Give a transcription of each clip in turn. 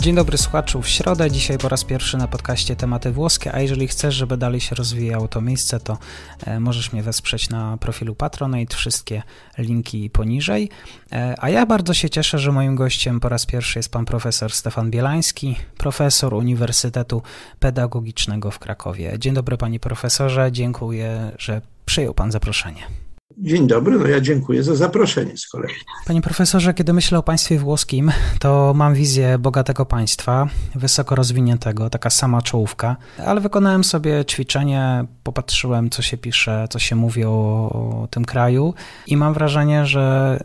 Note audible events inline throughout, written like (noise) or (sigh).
Dzień dobry słuchaczu w środę. Dzisiaj po raz pierwszy na podcaście tematy włoskie, a jeżeli chcesz, żeby dalej się rozwijało to miejsce, to e, możesz mnie wesprzeć na profilu Patronite, wszystkie linki poniżej. E, a ja bardzo się cieszę, że moim gościem po raz pierwszy jest pan profesor Stefan Bielański, profesor Uniwersytetu Pedagogicznego w Krakowie. Dzień dobry panie profesorze, dziękuję, że przyjął pan zaproszenie. Dzień dobry, no ja dziękuję za zaproszenie z kolei. Panie profesorze, kiedy myślę o państwie włoskim, to mam wizję bogatego państwa, wysoko rozwiniętego, taka sama czołówka, ale wykonałem sobie ćwiczenie, popatrzyłem, co się pisze, co się mówi o, o tym kraju i mam wrażenie, że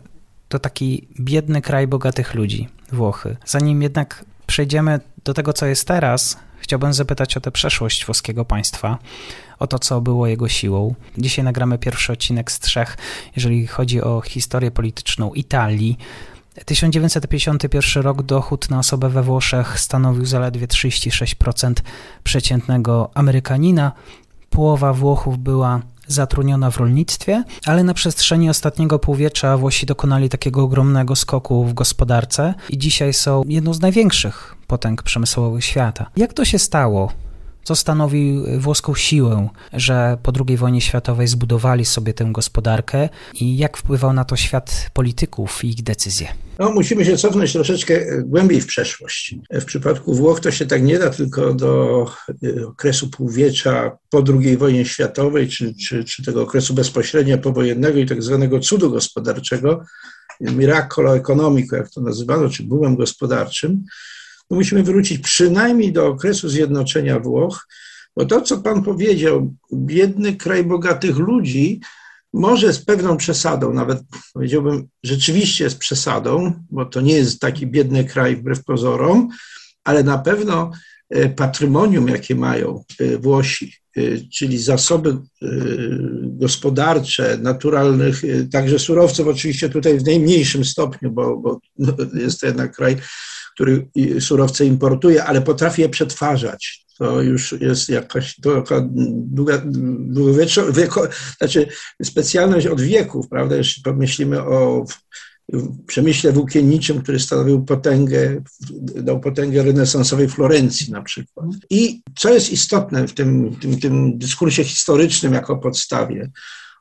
to taki biedny kraj bogatych ludzi, Włochy. Zanim jednak przejdziemy do tego, co jest teraz, chciałbym zapytać o tę przeszłość włoskiego państwa o to, co było jego siłą. Dzisiaj nagramy pierwszy odcinek z trzech, jeżeli chodzi o historię polityczną Italii. 1951 rok dochód na osobę we Włoszech stanowił zaledwie 36% przeciętnego Amerykanina. Połowa Włochów była zatrudniona w rolnictwie, ale na przestrzeni ostatniego półwiecza Włosi dokonali takiego ogromnego skoku w gospodarce i dzisiaj są jedną z największych potęg przemysłowych świata. Jak to się stało, co stanowi włoską siłę, że po II wojnie światowej zbudowali sobie tę gospodarkę i jak wpływał na to świat polityków i ich decyzje? No, musimy się cofnąć troszeczkę głębiej w przeszłość. W przypadku Włoch to się tak nie da tylko do e, okresu półwiecza po II wojnie światowej, czy, czy, czy tego okresu bezpośrednio powojennego i tak zwanego cudu gospodarczego, miracolo economico, jak to nazywano, czy boomem gospodarczym, musimy wrócić przynajmniej do okresu zjednoczenia Włoch, bo to, co Pan powiedział, biedny kraj bogatych ludzi, może z pewną przesadą, nawet powiedziałbym, rzeczywiście z przesadą, bo to nie jest taki biedny kraj wbrew pozorom, ale na pewno e, patrymonium, jakie mają e, Włosi, e, czyli zasoby gospodarcze, naturalnych, także surowców, oczywiście tutaj w najmniejszym stopniu, bo, bo no, jest to jednak kraj który surowce importuje, ale potrafi je przetwarzać. To już jest jakaś taka długa, długowiecza, wieko, znaczy specjalność od wieków, prawda? Jeśli pomyślimy o przemyśle włókienniczym, który stanowił potęgę, dał potęgę renesansowej Florencji na przykład. I co jest istotne w tym, tym, tym dyskursie historycznym jako podstawie?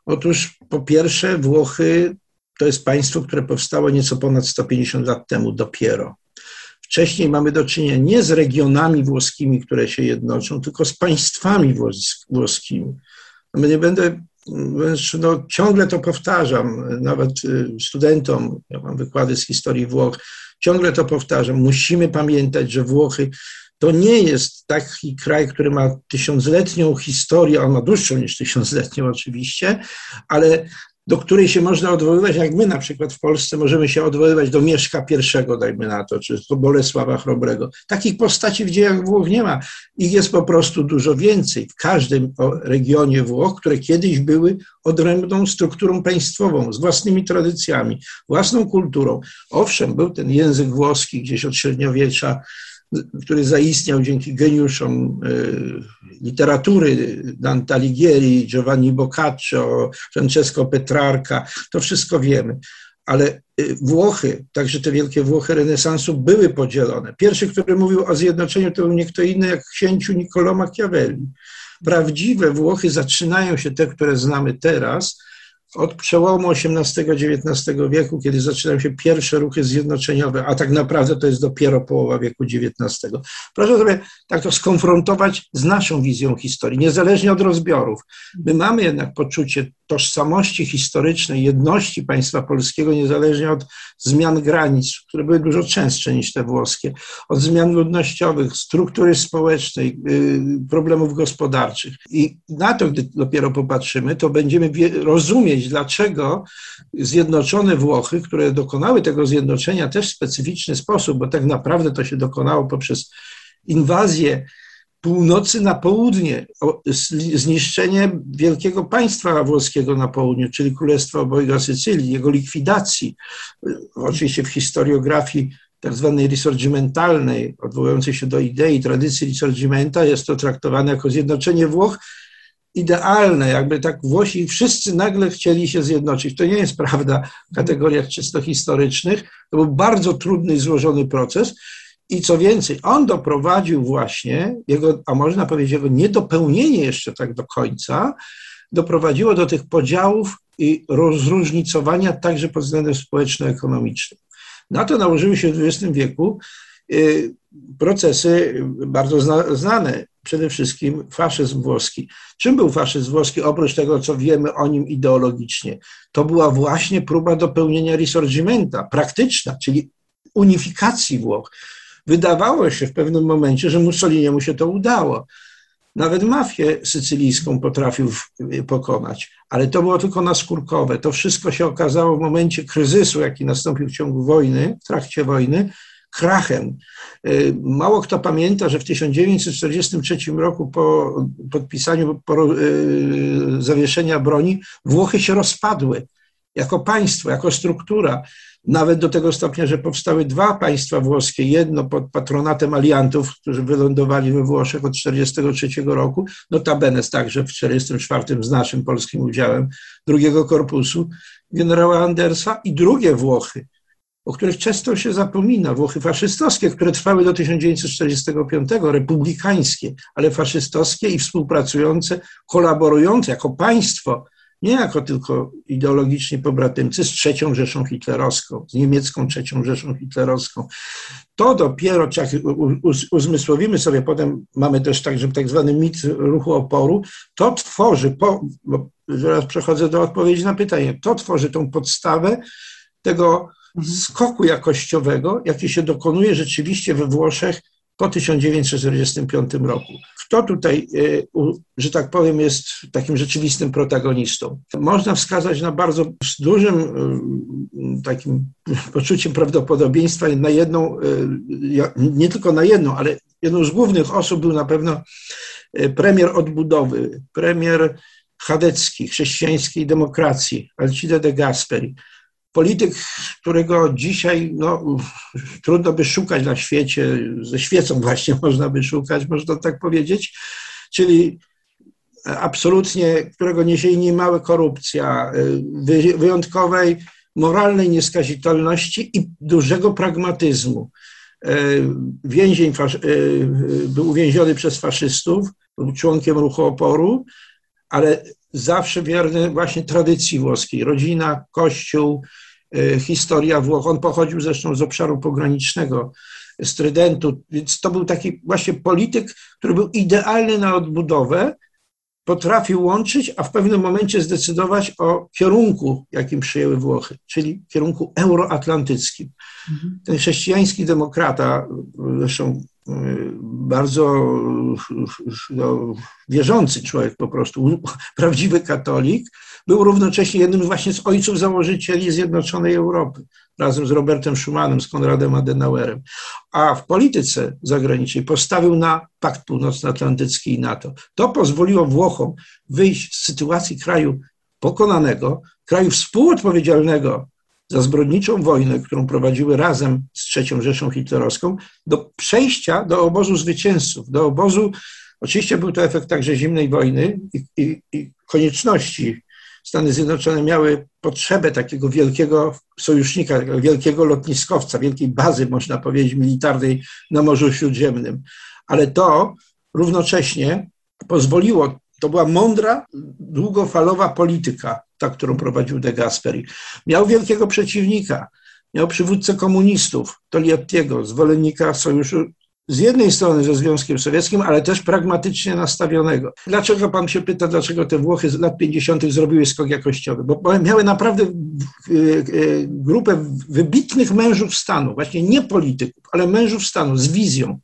Otóż po pierwsze Włochy to jest państwo, które powstało nieco ponad 150 lat temu dopiero. Wcześniej mamy do czynienia nie z regionami włoskimi, które się jednoczą, tylko z państwami włoskimi. No nie będę, no, ciągle to powtarzam, nawet y, studentom, ja mam wykłady z historii Włoch, ciągle to powtarzam. Musimy pamiętać, że Włochy to nie jest taki kraj, który ma tysiącletnią historię, on ma dłuższą niż tysiącletnią oczywiście, ale do której się można odwoływać, jak my na przykład w Polsce możemy się odwoływać do Mieszka I, dajmy na to, czy do Bolesława Chrobrego. Takich postaci w dziejach Włoch nie ma. Ich jest po prostu dużo więcej w każdym regionie Włoch, które kiedyś były odrębną strukturą państwową, z własnymi tradycjami, własną kulturą. Owszem, był ten język włoski gdzieś od średniowiecza, który zaistniał dzięki geniuszom e, literatury Dante Alighieri, Giovanni Boccaccio, Francesco Petrarca, to wszystko wiemy. Ale e, Włochy, także te wielkie Włochy renesansu były podzielone. Pierwszy, który mówił o zjednoczeniu, to był nie kto inny jak księciu Niccolò Machiavelli. Prawdziwe Włochy zaczynają się te, które znamy teraz, od przełomu XVIII-XIX wieku, kiedy zaczynają się pierwsze ruchy zjednoczeniowe, a tak naprawdę to jest dopiero połowa wieku XIX. Proszę sobie tak to skonfrontować z naszą wizją historii, niezależnie od rozbiorów. My mamy jednak poczucie tożsamości historycznej, jedności państwa polskiego, niezależnie od zmian granic, które były dużo częstsze niż te włoskie, od zmian ludnościowych, struktury społecznej, y, problemów gospodarczych. I na to, gdy dopiero popatrzymy, to będziemy rozumieć, dlaczego zjednoczone Włochy, które dokonały tego zjednoczenia też w specyficzny sposób, bo tak naprawdę to się dokonało poprzez inwazję północy na południe, zniszczenie wielkiego państwa włoskiego na południu, czyli Królestwa Obojga Sycylii, jego likwidacji. Oczywiście w historiografii tak zwanej risorgimentalnej, odwołującej się do idei, tradycji risorgimenta, jest to traktowane jako zjednoczenie Włoch idealne, jakby tak Włosi wszyscy nagle chcieli się zjednoczyć. To nie jest prawda w kategoriach czysto historycznych. To był bardzo trudny i złożony proces. I co więcej, on doprowadził właśnie, jego, a można powiedzieć, jego niedopełnienie jeszcze tak do końca, doprowadziło do tych podziałów i rozróżnicowania także pod względem społeczno-ekonomicznym. Na to nałożyły się w XX wieku y, procesy bardzo znane, przede wszystkim faszyzm włoski. Czym był faszyzm włoski, oprócz tego, co wiemy o nim ideologicznie? To była właśnie próba dopełnienia risorgimenta, praktyczna, czyli unifikacji Włoch. Wydawało się w pewnym momencie, że Mussoliniemu się to udało. Nawet mafię sycylijską potrafił pokonać, ale to było tylko naskórkowe. To wszystko się okazało w momencie kryzysu, jaki nastąpił w ciągu wojny, w trakcie wojny, krachem. Y, mało kto pamięta, że w 1943 roku po podpisaniu po, y, zawieszenia broni Włochy się rozpadły jako państwo, jako struktura. Nawet do tego stopnia, że powstały dwa państwa włoskie, jedno pod patronatem aliantów, którzy wylądowali we Włoszech od 1943 roku, notabene także w 1944 z naszym polskim udziałem drugiego korpusu generała Andersa i drugie Włochy, o których często się zapomina, Włochy faszystowskie, które trwały do 1945, republikańskie, ale faszystowskie i współpracujące, kolaborujące jako państwo nie jako tylko ideologicznie pobratymcy z trzecią Rzeszą Hitlerowską, z niemiecką trzecią Rzeszą Hitlerowską. To dopiero, uzmysłowimy sobie, potem mamy też także tak zwany mit ruchu oporu, to tworzy, po, zaraz przechodzę do odpowiedzi na pytanie, to tworzy tą podstawę tego. Skoku jakościowego, jaki się dokonuje rzeczywiście we Włoszech po 1945 roku. Kto tutaj, e, że tak powiem, jest takim rzeczywistym protagonistą? Można wskazać na bardzo dużym e, takim poczuciem prawdopodobieństwa na jedną, e, nie tylko na jedną, ale jedną z głównych osób był na pewno premier odbudowy, premier chadecki, chrześcijańskiej demokracji, Alcide de Gasperi polityk, którego dzisiaj no, trudno by szukać na świecie, ze świecą właśnie (laughs) można by szukać, można tak powiedzieć, czyli absolutnie, którego nie mała korupcja, wyjątkowej moralnej nieskazitelności i dużego pragmatyzmu. Więzień był uwięziony przez faszystów, był członkiem ruchu oporu, ale zawsze wierny właśnie tradycji włoskiej. Rodzina, kościół, historia Włoch. On pochodził zresztą z obszaru pogranicznego, z Trydentu, więc to był taki właśnie polityk, który był idealny na odbudowę, potrafił łączyć, a w pewnym momencie zdecydować o kierunku, jakim przyjęły Włochy, czyli kierunku euroatlantyckim. Mhm. Ten chrześcijański demokrata, zresztą e, bardzo no, wierzący człowiek po prostu, prawdziwy katolik, był równocześnie jednym właśnie z ojców założycieli Zjednoczonej Europy, razem z Robertem Schumanem, z Konradem Adenauerem. A w polityce zagranicznej postawił na Pakt Północnoatlantycki i NATO. To pozwoliło Włochom wyjść z sytuacji kraju pokonanego, kraju współodpowiedzialnego za zbrodniczą wojnę, którą prowadziły razem z III Rzeszą Hitlerowską, do przejścia do obozu zwycięzców, do obozu, oczywiście był to efekt także zimnej wojny i, i, i konieczności Stany Zjednoczone miały potrzebę takiego wielkiego sojusznika, wielkiego lotniskowca, wielkiej bazy, można powiedzieć, militarnej na Morzu Śródziemnym. Ale to równocześnie pozwoliło, to była mądra, długofalowa polityka, ta, którą prowadził de Gasperi. Miał wielkiego przeciwnika, miał przywódcę komunistów, Toliattiego, zwolennika sojuszu z jednej strony ze Związkiem Sowieckim, ale też pragmatycznie nastawionego. Dlaczego pan się pyta, dlaczego te Włochy z lat 50. zrobiły skok jakościowy? Bo miały naprawdę e, e, grupę wybitnych mężów stanu, właśnie nie polityków, ale mężów stanu z wizją,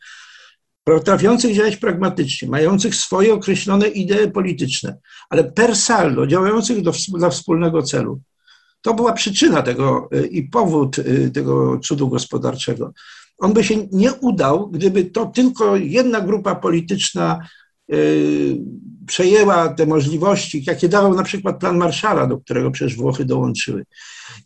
potrafiących działać pragmatycznie, mających swoje określone idee polityczne, ale per saldo, działających do, dla wspólnego celu. To była przyczyna tego e, i powód tego cudu gospodarczego. On by się nie udał, gdyby to tylko jedna grupa polityczna przejęła te możliwości, jakie dawał na przykład plan Marszala, do którego przecież Włochy dołączyły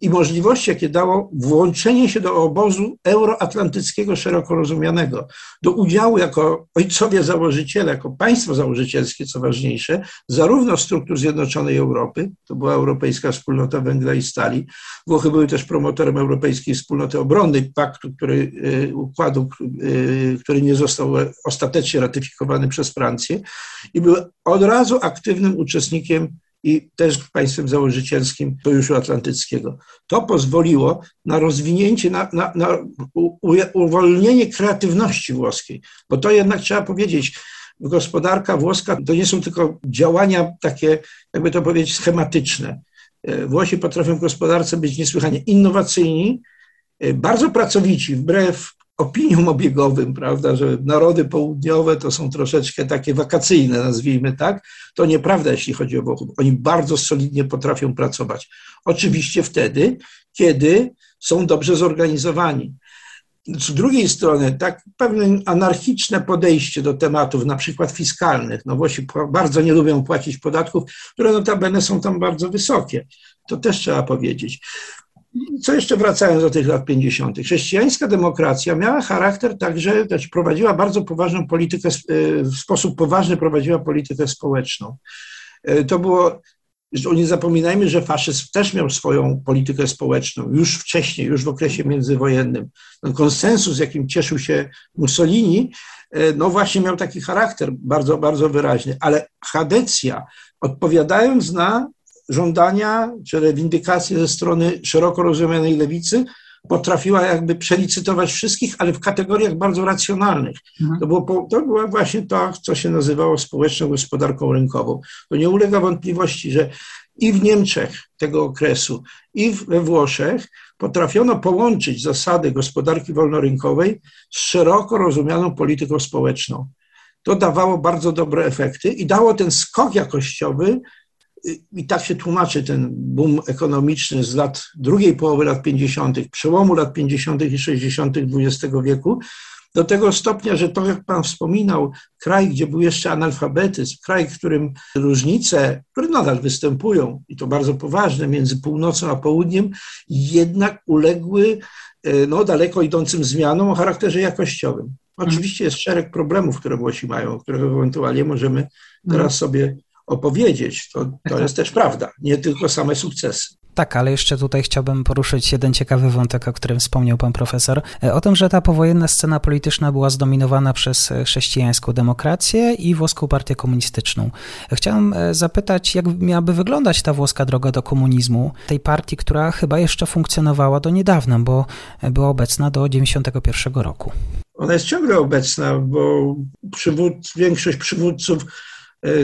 i możliwości, jakie dało włączenie się do obozu euroatlantyckiego szeroko rozumianego, do udziału jako ojcowie założyciele, jako państwo założycielskie, co ważniejsze, zarówno struktur Zjednoczonej Europy, to była Europejska Wspólnota Węgla i Stali, Włochy były też promotorem Europejskiej Wspólnoty Obronnej, paktu, który, y, układu, y, który nie został ostatecznie ratyfikowany przez Francję i były od razu aktywnym uczestnikiem i też państwem założycielskim Sojuszu Atlantyckiego. To pozwoliło na rozwinięcie, na, na, na uwolnienie kreatywności włoskiej, bo to jednak trzeba powiedzieć, gospodarka włoska to nie są tylko działania takie, jakby to powiedzieć, schematyczne. E, Włosi potrafią w gospodarce być niesłychanie innowacyjni, e, bardzo pracowici, wbrew opiniom obiegowym, prawda, że narody południowe to są troszeczkę takie wakacyjne, nazwijmy tak, to nieprawda, jeśli chodzi o Włochów. Oni bardzo solidnie potrafią pracować. Oczywiście wtedy, kiedy są dobrze zorganizowani. Z drugiej strony, tak pewne anarchiczne podejście do tematów, na przykład fiskalnych. No Włosi bardzo nie lubią płacić podatków, które notabene są tam bardzo wysokie. To też trzeba powiedzieć. Co jeszcze wracając do tych lat 50. Chrześcijańska demokracja miała charakter także, też prowadziła bardzo poważną politykę, e, w sposób poważny prowadziła politykę społeczną. E, to było, nie zapominajmy, że faszyzm też miał swoją politykę społeczną, już wcześniej, już w okresie międzywojennym. Ten konsensus, jakim cieszył się Mussolini, e, no właśnie miał taki charakter bardzo, bardzo wyraźny, ale Hadecja, odpowiadając na żądania czy rewindykacje ze strony szeroko rozumianej lewicy potrafiła jakby przelicytować wszystkich, ale w kategoriach bardzo racjonalnych. Mhm. To, było, to było właśnie to, co się nazywało społeczną gospodarką rynkową. To nie ulega wątpliwości, że i w Niemczech tego okresu, i we Włoszech potrafiono połączyć zasady gospodarki wolnorynkowej z szeroko rozumianą polityką społeczną. To dawało bardzo dobre efekty i dało ten skok jakościowy i tak się tłumaczy ten boom ekonomiczny z lat drugiej połowy lat 50., przełomu lat 50. i 60. XX wieku, do tego stopnia, że to, jak Pan wspominał, kraj, gdzie był jeszcze analfabetyzm, kraj, w którym różnice, które nadal występują, i to bardzo poważne, między północą a południem, jednak uległy e, no, daleko idącym zmianom o charakterze jakościowym. Oczywiście jest szereg problemów, które Włosi mają, o których ewentualnie możemy teraz sobie opowiedzieć. To, to jest też prawda, nie tylko same sukcesy. Tak, ale jeszcze tutaj chciałbym poruszyć jeden ciekawy wątek, o którym wspomniał pan profesor, e, o tym, że ta powojenna scena polityczna była zdominowana przez chrześcijańską demokrację i włoską partię komunistyczną. Chciałem e, zapytać, jak miałaby wyglądać ta włoska droga do komunizmu, tej partii, która chyba jeszcze funkcjonowała do niedawna, bo była obecna do 1991 roku. Ona jest ciągle obecna, bo przywód, większość przywódców E,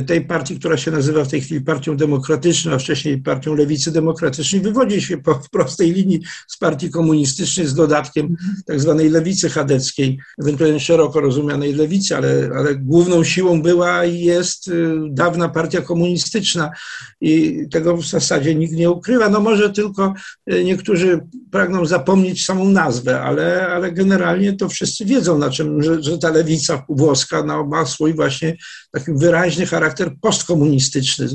tej partii, która się nazywa w tej chwili Partią Demokratyczną, a wcześniej Partią Lewicy Demokratycznej, wywodzi się po prostej linii z partii komunistycznej z dodatkiem tak zwanej lewicy chadeckiej, ewentualnie szeroko rozumianej lewicy, ale, ale główną siłą była i jest y, dawna partia komunistyczna i tego w zasadzie nikt nie ukrywa. No może tylko y, niektórzy pragną zapomnieć samą nazwę, ale, ale generalnie to wszyscy wiedzą, na czym, że, że ta lewica włoska no, ma swój właśnie taki wyraźny charakter postkomunistyczny.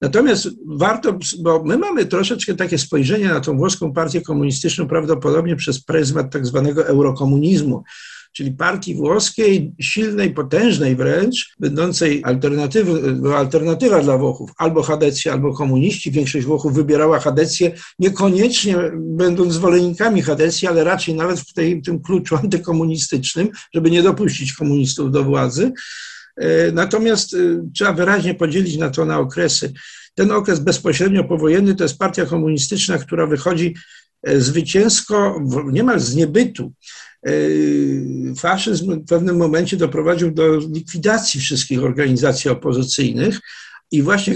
Natomiast warto, bo my mamy troszeczkę takie spojrzenie na tą włoską partię komunistyczną prawdopodobnie przez pryzmat tak zwanego eurokomunizmu, czyli partii włoskiej, silnej, potężnej wręcz, będącej alternatywa dla Włochów, albo Hadecja, albo komuniści. Większość Włochów wybierała Hadecję, niekoniecznie będąc zwolennikami Hadecji, ale raczej nawet w tej, tym kluczu antykomunistycznym, żeby nie dopuścić komunistów do władzy. E, natomiast e, trzeba wyraźnie podzielić na to na okresy. Ten okres bezpośrednio powojenny to jest partia komunistyczna, która wychodzi e, zwycięsko, niemal z niebytu. Faszyzm w pewnym momencie doprowadził do likwidacji wszystkich organizacji opozycyjnych. I właśnie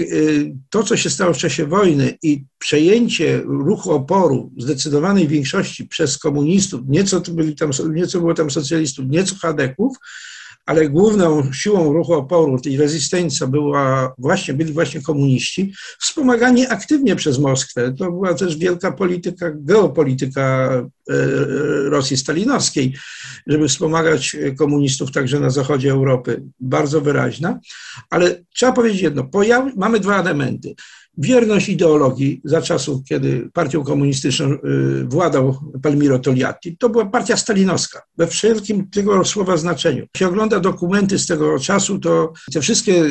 to, co się stało w czasie wojny i przejęcie ruchu oporu zdecydowanej większości przez komunistów, nieco, byli tam, nieco było tam socjalistów, nieco chadeków, ale główną siłą ruchu oporu, tej rezystencji była właśnie, byli właśnie komuniści, wspomagani aktywnie przez Moskwę. To była też wielka polityka, geopolityka e, Rosji stalinowskiej, żeby wspomagać komunistów także na zachodzie Europy, bardzo wyraźna. Ale trzeba powiedzieć jedno, mamy dwa elementy wierność ideologii za czasów, kiedy partią komunistyczną y, władał Palmiro Togliatti. To była partia stalinowska, we wszelkim tego słowa znaczeniu. Jak się ogląda dokumenty z tego czasu, to te wszystkie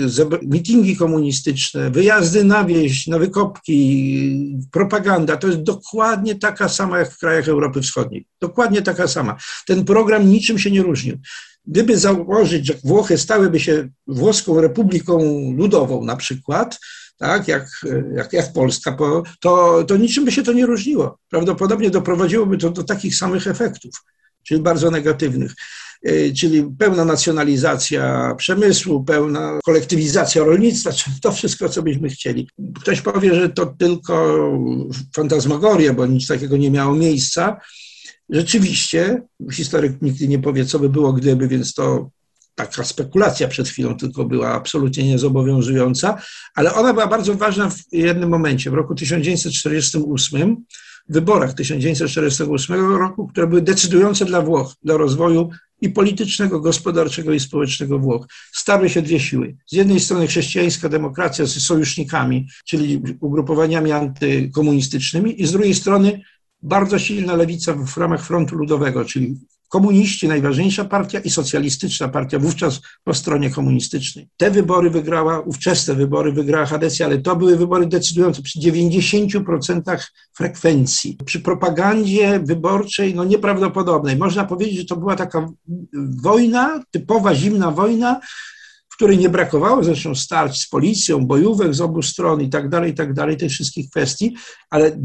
mitingi komunistyczne, wyjazdy na wieś, na wykopki, propaganda, to jest dokładnie taka sama jak w krajach Europy Wschodniej. Dokładnie taka sama. Ten program niczym się nie różnił. Gdyby założyć, że Włochy stałyby się włoską republiką ludową na przykład, tak, jak, jak, jak Polska, to, to niczym by się to nie różniło. Prawdopodobnie doprowadziłoby to do takich samych efektów, czyli bardzo negatywnych. E, czyli pełna nacjonalizacja przemysłu, pełna kolektywizacja rolnictwa, to wszystko, co byśmy chcieli. Ktoś powie, że to tylko fantazmagoria, bo nic takiego nie miało miejsca. Rzeczywiście, historyk nigdy nie powie, co by było, gdyby, więc to taka spekulacja przed chwilą tylko była absolutnie niezobowiązująca, ale ona była bardzo ważna w jednym momencie. W roku 1948, w wyborach 1948 roku, które były decydujące dla Włoch, dla rozwoju i politycznego, gospodarczego i społecznego Włoch. Starły się dwie siły. Z jednej strony chrześcijańska demokracja z sojusznikami, czyli ugrupowaniami antykomunistycznymi, i z drugiej strony bardzo silna lewica w ramach frontu ludowego, czyli komuniści, najważniejsza partia i socjalistyczna partia, wówczas po stronie komunistycznej. Te wybory wygrała, ówczesne wybory wygrała Hadecja, ale to były wybory decydujące przy 90% frekwencji. Przy propagandzie wyborczej, no nieprawdopodobnej. Można powiedzieć, że to była taka wojna, typowa zimna wojna, której nie brakowało zresztą starć z policją, bojówek z obu stron i tak dalej, i tak dalej, tych wszystkich kwestii, ale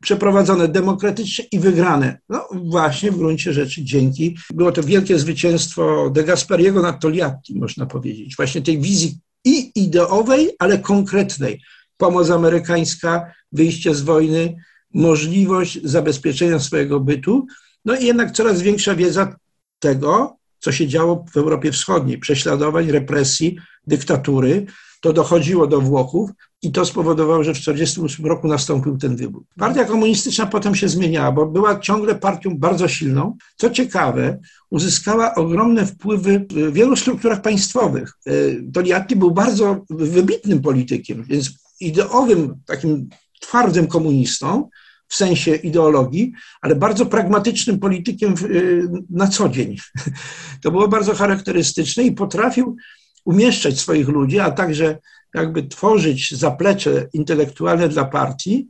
przeprowadzone demokratycznie i wygrane. No właśnie w gruncie rzeczy dzięki. Było to wielkie zwycięstwo De Gasperiego nad Toliatti, można powiedzieć. Właśnie tej wizji i ideowej, ale konkretnej. Pomoc amerykańska, wyjście z wojny, możliwość zabezpieczenia swojego bytu, no i jednak coraz większa wiedza tego, co się działo w Europie Wschodniej, prześladowań, represji, dyktatury. To dochodziło do Włochów i to spowodowało, że w 1948 roku nastąpił ten wybór. Partia komunistyczna potem się zmieniała, bo była ciągle partią bardzo silną. Co ciekawe, uzyskała ogromne wpływy w wielu strukturach państwowych. E, był bardzo wybitnym politykiem, więc ideowym, takim twardym komunistą, w sensie ideologii, ale bardzo pragmatycznym politykiem y, na co dzień. (laughs) To było bardzo charakterystyczne i potrafił umieszczać swoich ludzi, a także jakby tworzyć zaplecze intelektualne dla partii,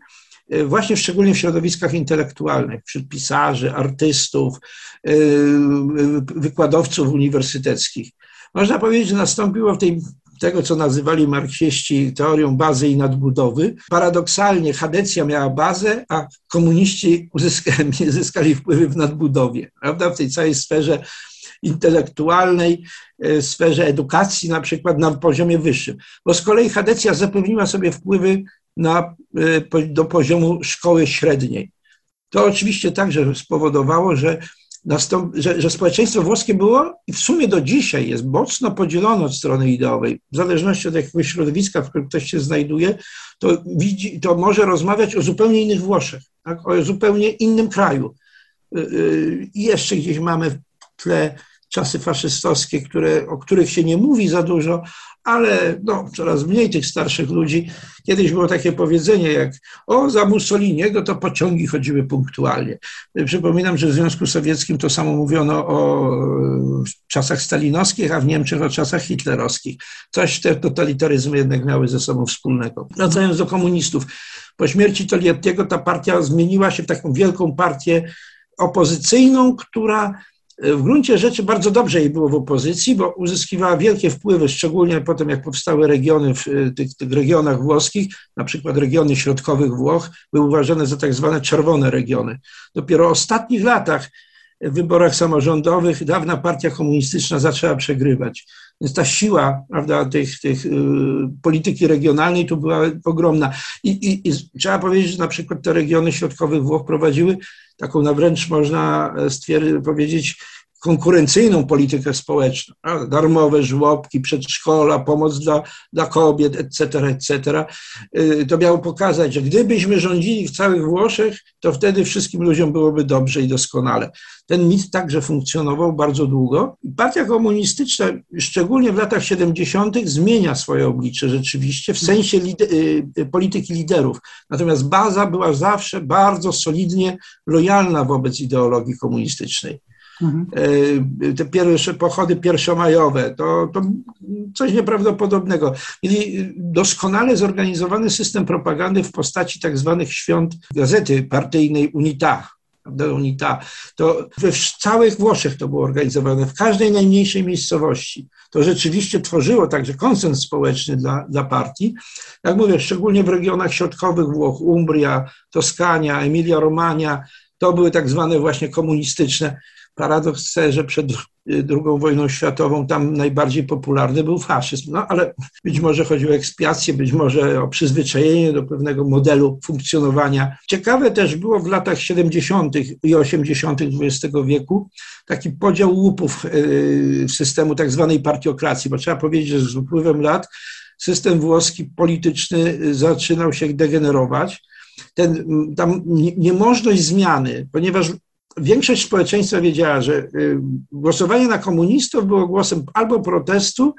y, właśnie szczególnie w środowiskach intelektualnych, wśród pisarzy, artystów, y, wykładowców uniwersyteckich. Można powiedzieć, że nastąpiło w tej tego, co nazywali marksiści teorią bazy i nadbudowy. Paradoksalnie Hadecja miała bazę, a komuniści uzyskali, (laughs) zyskali wpływy w nadbudowie, prawda? W tej całej sferze intelektualnej, e, sferze edukacji, na przykład na poziomie wyższym. Bo z kolei Hadecja zapewniła sobie wpływy na, e, do poziomu szkoły średniej. To oczywiście także spowodowało, że nastąp, że, że społeczeństwo włoskie było i w sumie do dzisiaj jest mocno podzielone od strony ideowej. W zależności od jakiegoś środowiska, w którym ktoś się znajduje, to, widzi, to może rozmawiać o zupełnie innych Włoszech, tak? o zupełnie innym kraju. Y, y, I jeszcze gdzieś mamy w tle czasy faszystowskie, które, o których się nie mówi za dużo, ale no, coraz mniej tych starszych ludzi. Kiedyś było takie powiedzenie jak o, za Mussoliniego to pociągi chodziły punktualnie. Przypominam, że w Związku Sowieckim to samo mówiono o czasach stalinowskich, a w Niemczech o czasach hitlerowskich. Coś te totalitaryzmy jednak miały ze sobą wspólnego. Wracając do komunistów. Po śmierci Toliattiego ta partia zmieniła się w taką wielką partię opozycyjną, która w gruncie rzeczy bardzo dobrze jej było w opozycji, bo uzyskiwała wielkie wpływy, szczególnie potem jak powstały regiony w tych, tych regionach włoskich, na przykład regiony środkowych Włoch, były uważane za tak zwane czerwone regiony. Dopiero w ostatnich latach w wyborach samorządowych dawna partia komunistyczna zaczęła przegrywać. Więc ta siła prawda, tych, tych y, polityki regionalnej tu była ogromna. I, i, I, trzeba powiedzieć, że na przykład te regiony środkowych Włoch prowadziły taką na wręcz można stwierdzić, powiedzieć konkurencyjną politykę społeczną, darmowe żłobki, przedszkola, pomoc dla, dla kobiet, etc., etc., y, to miało pokazać, że gdybyśmy rządzili w całych Włoszech, to wtedy wszystkim ludziom byłoby dobrze i doskonale. Ten mit także funkcjonował bardzo długo. Partia komunistyczna, szczególnie w latach 70., zmienia swoje oblicze rzeczywiście w sensie y, polityki liderów. Natomiast baza była zawsze bardzo solidnie lojalna wobec ideologii komunistycznej. Mhm. E, te pierwsze pochody pierwszomajowe, to, to coś nieprawdopodobnego. Mieli doskonale zorganizowany system propagandy w postaci tak zwanych świąt gazety partyjnej Unita. Unita. To we całych Włoszech to było organizowane, w każdej najmniejszej miejscowości. To rzeczywiście tworzyło także konsens społeczny dla, dla partii. Jak mówię, szczególnie w regionach środkowych Włoch, Umbria, Toskania, Emilia-Romagna, to były tak zwane właśnie komunistyczne Paradoks że przed II wojną światową tam najbardziej popularny był faszyzm. No ale być może chodzi o ekspiację, być może o przyzwyczajenie do pewnego modelu funkcjonowania. Ciekawe też było w latach 70. i 80. XX wieku taki podział łupów yy, systemu tak zwanej partiokracji, bo trzeba powiedzieć, że z upływem lat system włoski polityczny zaczynał się degenerować. Ten, tam niemożność zmiany, ponieważ większość społeczeństwa wiedziała, że y, głosowanie na komunistów było głosem albo protestu,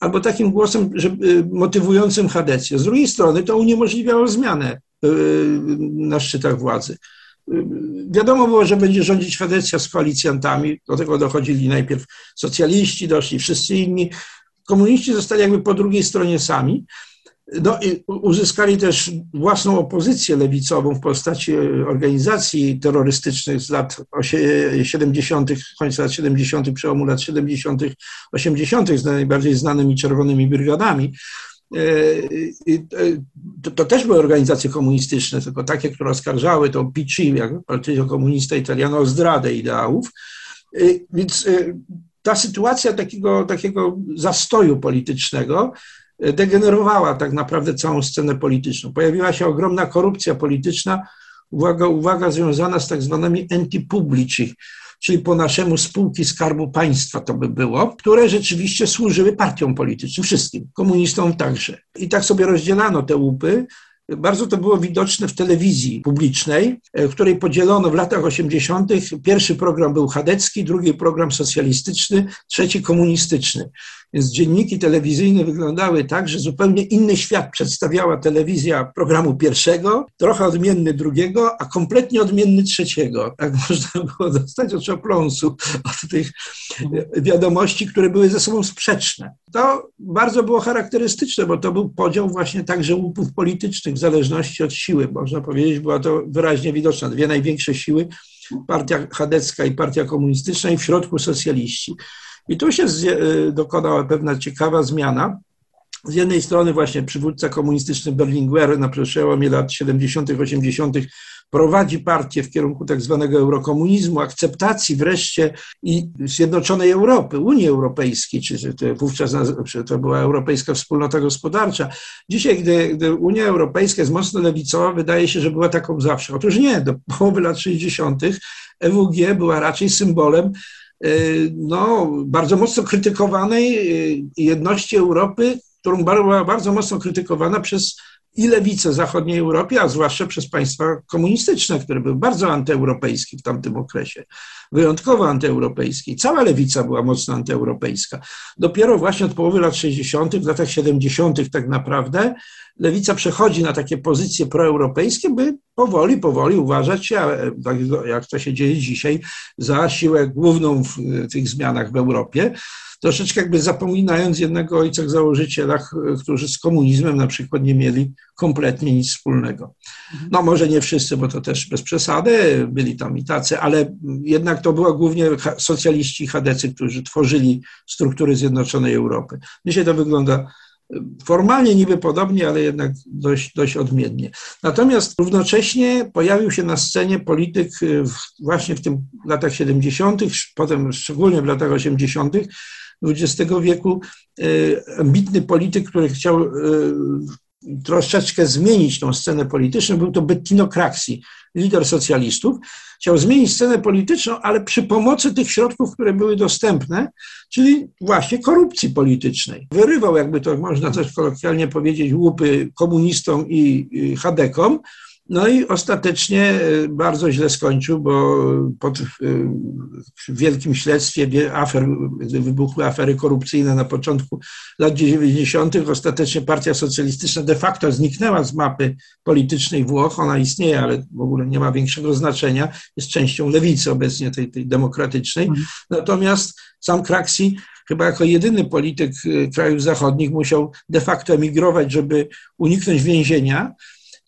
albo takim głosem że, y, motywującym Hadecję. Z drugiej strony to uniemożliwiało zmianę y, na szczytach władzy. Wiadomo było, że będzie rządzić Hadecja z koalicjantami. Do tego dochodzili najpierw socjaliści, doszli wszyscy inni. Komuniści zostali jakby po drugiej stronie sami. No, uzyskali też własną opozycję lewicową w postaci organizacji terrorystycznych z lat 70., końca lat 70., przełomu lat 70., 80., z najbardziej znanymi czerwonymi brygadami. E, to, to, też były organizacje komunistyczne, tylko takie, które oskarżały to PC, jak Partito Komunista Italiano, o zdradę ideałów. E, więc e, ta sytuacja takiego, takiego zastoju politycznego degenerowała tak naprawdę całą scenę polityczną. Pojawiła się ogromna korupcja polityczna, uwaga, uwaga, związana z tak zwanymi antipublici, czyli po naszemu spółki Skarbu Państwa to by było, które rzeczywiście służyły partiom politycznym, wszystkim, komunistom także. I tak sobie rozdzielano te łupy. Bardzo to było widoczne w telewizji publicznej, w której podzielono w latach 80. Pierwszy program był chadecki, drugi program socjalistyczny, trzeci komunistyczny. Więc dzienniki telewizyjne wyglądały tak, że zupełnie inny świat przedstawiała telewizja programu pierwszego, trochę odmienny drugiego, a kompletnie odmienny trzeciego. Tak (laughs) można było dostać oczopląsu od tych wiadomości, które były ze sobą sprzeczne. To bardzo było charakterystyczne, bo to był podział właśnie także łupów politycznych w zależności od siły. Można powiedzieć, była to wyraźnie widoczna. Dwie największe siły, partia chadecka i partia komunistyczna i w środku socjaliści. I tu się e, dokonała pewna ciekawa zmiana. Z jednej strony właśnie przywódca komunistyczny Berlinguer na przełomie lat 70., 80. prowadzi partię w kierunku tak zwanego eurokomunizmu, akceptacji wreszcie i Zjednoczonej Europy, Unii Europejskiej, czy wówczas to była Europejska Wspólnota Gospodarcza. Dzisiaj, gdy, gdy Unia Europejska jest mocno lewicowa, wydaje się, że była taką zawsze. Otóż nie, do połowy lat 60. EWG była raczej symbolem Y, no, bardzo mocno krytykowanej y, jedności Europy, którą była bardzo mocno krytykowana przez i lewicę zachodniej Europie, a zwłaszcza przez państwa komunistyczne, które były bardzo antyeuropejskie w tamtym okresie, wyjątkowo antyeuropejskie. Cała lewica była mocno antyeuropejska. Dopiero właśnie od połowy lat 60., w latach 70. tak naprawdę, lewica przechodzi na takie pozycje proeuropejskie, by powoli, powoli uważać się, tak jak to się dzieje dzisiaj, za siłę główną w tych zmianach w Europie troszeczkę jakby zapominając jednego ojca założyciela, którzy z komunizmem na przykład nie mieli kompletnie nic wspólnego. No może nie wszyscy, bo to też bez przesady, byli tam i tacy, ale jednak to były głównie socjaliści i chadecy, którzy tworzyli struktury Zjednoczonej Europy. Dzisiaj to wygląda formalnie niby podobnie, ale jednak dość, dość odmiennie. Natomiast równocześnie pojawił się na scenie polityk właśnie w tym latach 70., potem szczególnie w latach 80., XX wieku e, ambitny polityk, który chciał e, troszeczkę zmienić tą scenę polityczną, był to Bettino Craxi, lider socjalistów. Chciał zmienić scenę polityczną, ale przy pomocy tych środków, które były dostępne, czyli właśnie korupcji politycznej. Wyrywał, jakby to można też kolokwialnie powiedzieć, łupy komunistom i Hadekom, no i ostatecznie e, bardzo źle skończył, bo po wielkim śledztwie afer, wybuchły afery korupcyjne na początku lat 90., ostatecznie Partia Socjalistyczna de facto zniknęła z mapy politycznej Włoch. Ona istnieje, ale w ogóle nie ma większego znaczenia. Jest częścią lewicy obecnie, tej, tej demokratycznej. Mhm. Natomiast sam Craxi chyba jako jedyny polityk e, krajów zachodnich musiał de facto emigrować, żeby uniknąć więzienia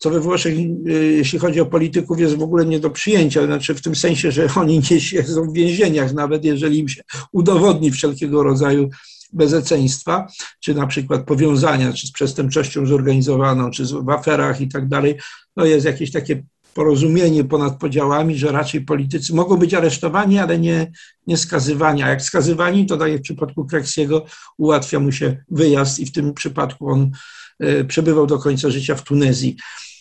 co we Włoszech, y, jeśli chodzi o polityków, jest w ogóle nie do przyjęcia. Znaczy w tym sensie, że (laughs) oni nie siedzą w więzieniach, nawet jeżeli im się udowodni wszelkiego rodzaju bezeceństwa, czy na przykład powiązania, czy z przestępczością zorganizowaną, czy w aferach i tak dalej, no jest jakieś takie porozumienie ponad podziałami, że raczej politycy mogą być aresztowani, ale nie, nie skazywani. A jak skazywani, to daje w przypadku Kreksiego ułatwia mu się wyjazd i w tym przypadku on y, przebywał do końca życia w Tunezji.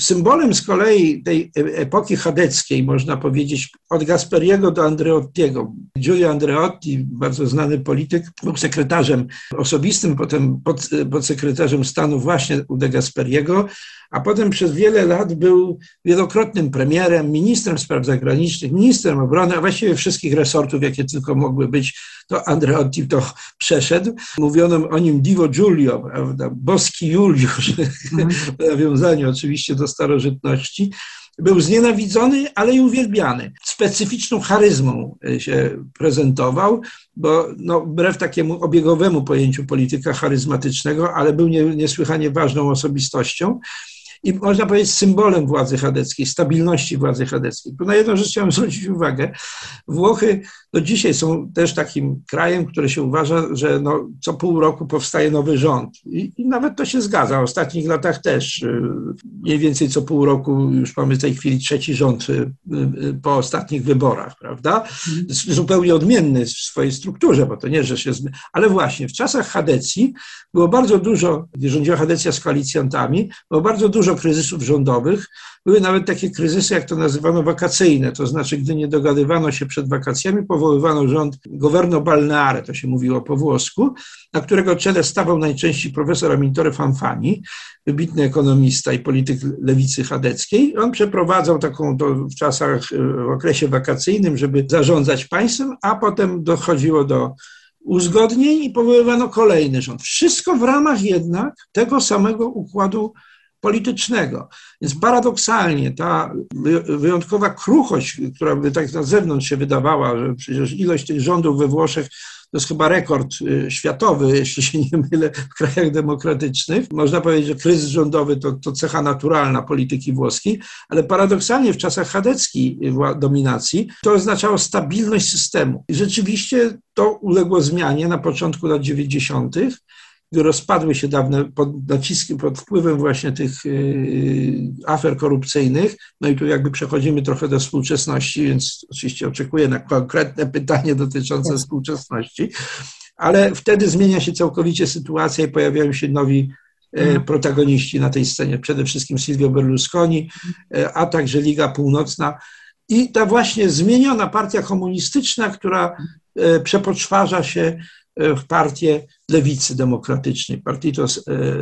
Symbolem z kolei tej epoki chadeckiej, można powiedzieć, od Gasperiego do Andreottiego. Giulio Andreotti, bardzo znany polityk, był sekretarzem osobistym, potem pod, podsekretarzem stanu właśnie u de Gasperiego, a potem przez wiele lat był wielokrotnym premierem, ministrem spraw zagranicznych, ministrem obrony, a właściwie wszystkich resortów, jakie tylko mogły być, to Andreotti to przeszedł. Mówiono o nim Divo Giulio, prawda? boski Juliusz, mm. Nawiązanie oczywiście do starożytności. Był znienawidzony, ale i uwielbiany. Specyficzną charyzmą się prezentował, bo no, wbrew takiemu obiegowemu pojęciu polityka charyzmatycznego, ale był niesłychanie ważną osobistością i można powiedzieć symbolem władzy chadeckiej, stabilności władzy chadeckiej. Tu na jedną rzecz chciałem (laughs) zwrócić uwagę. Włochy do dzisiaj są też takim krajem, który się uważa, że no, co pół roku powstaje nowy rząd. I, I, nawet to się zgadza. W ostatnich latach też y, mniej więcej co pół roku już mamy w tej chwili trzeci rząd y, y, po ostatnich wyborach, prawda? Zupełnie odmienny w swojej strukturze, bo to nie, że się... Ale właśnie w czasach Hadecji było bardzo dużo, gdy rządziła Hadecja z koalicjantami, było bardzo dużo kryzysów rządowych. Były nawet takie kryzysy, jak to nazywano, wakacyjne, to znaczy, gdy nie dogadywano się przed wakacjami, powoływano rząd governo balneare, to się mówiło po włosku, na którego czele stawał najczęściej profesor Amintore Fanfani, wybitny ekonomista i polityk lewicy chadeckiej. On przeprowadzał taką to w czasach, w okresie wakacyjnym, żeby zarządzać państwem, a potem dochodziło do uzgodnień i powoływano kolejny rząd. Wszystko w ramach jednak tego samego układu politycznego. Więc paradoksalnie ta wyjątkowa kruchość, która by tak na zewnątrz się wydawała, że przecież ilość tych rządów we Włoszech to jest chyba rekord y, światowy, (laughs) jeśli się nie mylę, w krajach demokratycznych. Można powiedzieć, że kryzys rządowy to, to cecha naturalna polityki włoskiej, ale paradoksalnie w czasach chadeckiej dominacji to oznaczało stabilność systemu. I rzeczywiście to uległo zmianie na początku lat 90 gdy rozpadły się dawne pod naciskiem, pod wpływem właśnie tych y, afer korupcyjnych. No i tu jakby przechodzimy trochę do współczesności, więc oczywiście oczekuję na konkretne pytanie dotyczące tak. współczesności. Ale wtedy zmienia się całkowicie sytuacja i pojawiają się nowi e, mhm. protagoniści na tej scenie. Przede wszystkim Silvio Berlusconi, a także Liga Północna. I ta właśnie zmieniona partia komunistyczna, która przepoczwarza się w partię lewicy demokratycznej, Partito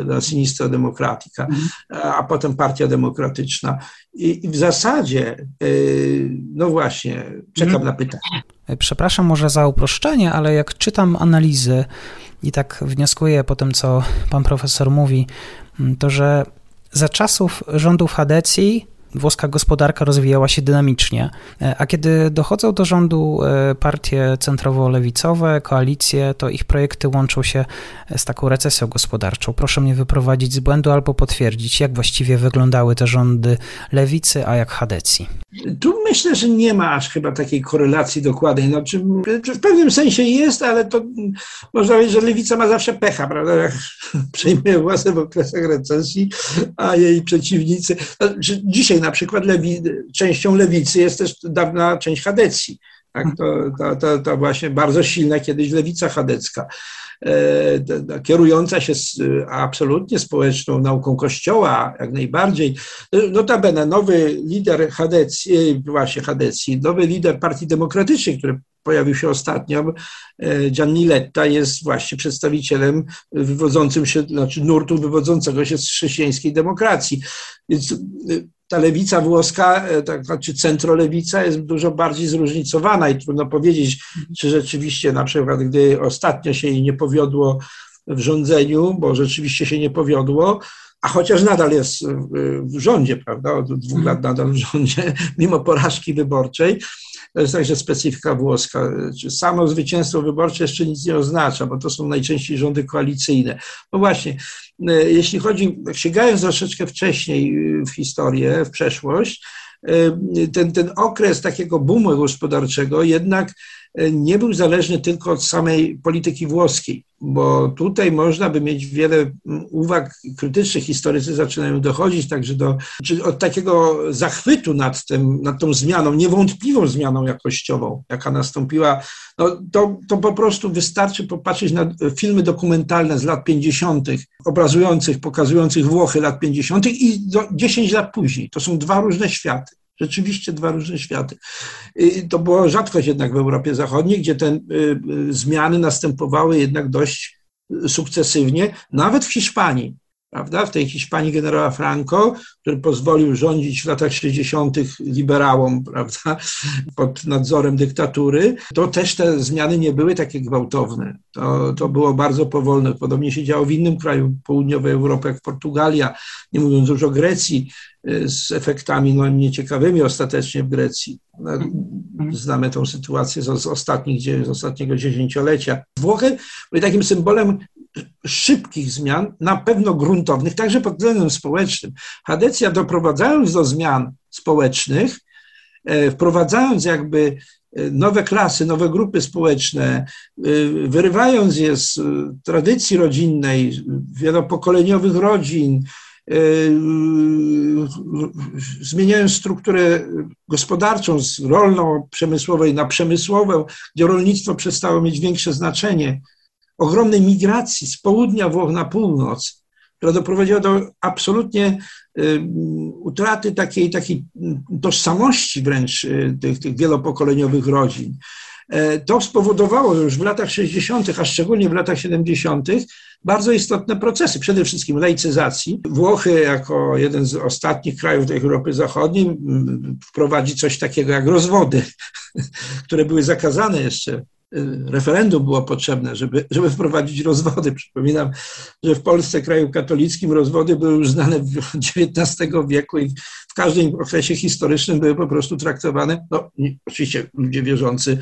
la Sinistra Democratica, mhm. a potem Partia Demokratyczna. I, w zasadzie, e, no właśnie, czekam mhm. na pytanie. Przepraszam może za uproszczenie, ale jak czytam analizy i tak wnioskuję po tym, co pan profesor mówi, to że za czasów rządów Hadecji włoska gospodarka rozwijała się dynamicznie, e, a kiedy dochodzą do rządu e, partie centrowo-lewicowe, koalicje, to ich projekty łączą się z taką recesją gospodarczą. Proszę mnie wyprowadzić z błędu albo potwierdzić, jak właściwie wyglądały te rządy lewicy, a jak Hadecji. Tu myślę, że nie ma aż chyba takiej korelacji dokładnej. No, czy, w pewnym sensie jest, ale to można powiedzieć, że lewica ma zawsze pecha, prawda? (laughs) Przejmuje władzę w okresach recesji, a jej przeciwnicy. No, dzisiaj na przykład lewi, częścią lewicy jest też dawna część Hadecji. Tak? To, to, to właśnie bardzo silna kiedyś lewica chadecka. e, kierująca się absolutnie społeczną nauką Kościoła, jak najbardziej. Notabene nowy lider Hadecji, właśnie Hadecji, nowy lider Partii Demokratycznej, który pojawił się ostatnio, Gianni Letta jest właśnie przedstawicielem wywodzącym się, znaczy nurtu wywodzącego się z chrześcijańskiej demokracji. Więc ta lewica włoska, e, tak, czy centrolewica jest dużo bardziej zróżnicowana i trudno powiedzieć, czy rzeczywiście na przykład, gdy ostatnio się jej nie powiodło w rządzeniu, bo rzeczywiście się nie powiodło, a chociaż nadal jest w rządzie, prawda, od dwóch lat nadal w rządzie, (laughs) mimo porażki wyborczej, to jest także specyfika włoska. Samo zwycięstwo wyborcze jeszcze nic nie oznacza, bo to są najczęściej rządy koalicyjne. No właśnie, e, jeśli chodzi, sięgając troszeczkę wcześniej w historię, w przeszłość, e, ten, ten okres takiego boomu gospodarczego jednak nie był zależny tylko od samej polityki włoskiej, bo tutaj można by mieć wiele uwag krytycznych. Historycy zaczynają dochodzić także do czy od takiego zachwytu nad, tym, nad tą zmianą, niewątpliwą zmianą jakościową, jaka nastąpiła. No, to, to po prostu wystarczy popatrzeć na filmy dokumentalne z lat 50., obrazujących, pokazujących Włochy lat 50. i do 10 lat później. To są dwa różne światy. Rzeczywiście dwa różne światy. To była rzadkość jednak w Europie Zachodniej, gdzie te y, y, zmiany następowały jednak dość sukcesywnie, nawet w Hiszpanii prawda? W tej Hiszpanii generała Franco, który pozwolił rządzić w latach 60. liberałom, prawda? Pod nadzorem dyktatury, to też te zmiany nie były takie gwałtowne. To, to było bardzo powolne. Podobnie się działo w innym kraju południowej Europy, jak Portugalia, nie mówiąc już o Grecji, y, z efektami no, nieciekawymi ostatecznie w Grecji. No, znamy tą sytuację z, z, ostatnich, z ostatniego dziesięciolecia. Włochy były takim symbolem szybkich zmian, na pewno gruntownych, także pod względem społecznym. Hadecja doprowadzając do zmian społecznych, e, wprowadzając jakby e, nowe klasy, nowe grupy społeczne, e, wyrywając je z tradycji rodzinnej, wielopokoleniowych rodzin, zmieniając strukturę gospodarczą z rolno-przemysłowej na przemysłową, gdzie rolnictwo przestało mieć większe znaczenie, ogromnej migracji z południa Włoch na północ, która doprowadziła do absolutnie y, utraty takiej, takiej tożsamości wręcz y, tych, tych wielopokoleniowych rodzin. E, to spowodowało już w latach 60., a szczególnie w latach 70., bardzo istotne procesy, przede wszystkim laicyzacji. Włochy, jako jeden z ostatnich krajów Europy Zachodniej, wprowadzi coś takiego jak rozwody, (laughs) które były zakazane jeszcze referendum było potrzebne, żeby, żeby wprowadzić rozwody. Przypominam, że w Polsce, kraju katolickim, rozwody były już znane w (laughs) XIX wieku i w każdym okresie historycznym były po prostu traktowane. No, oczywiście ludzie wierzący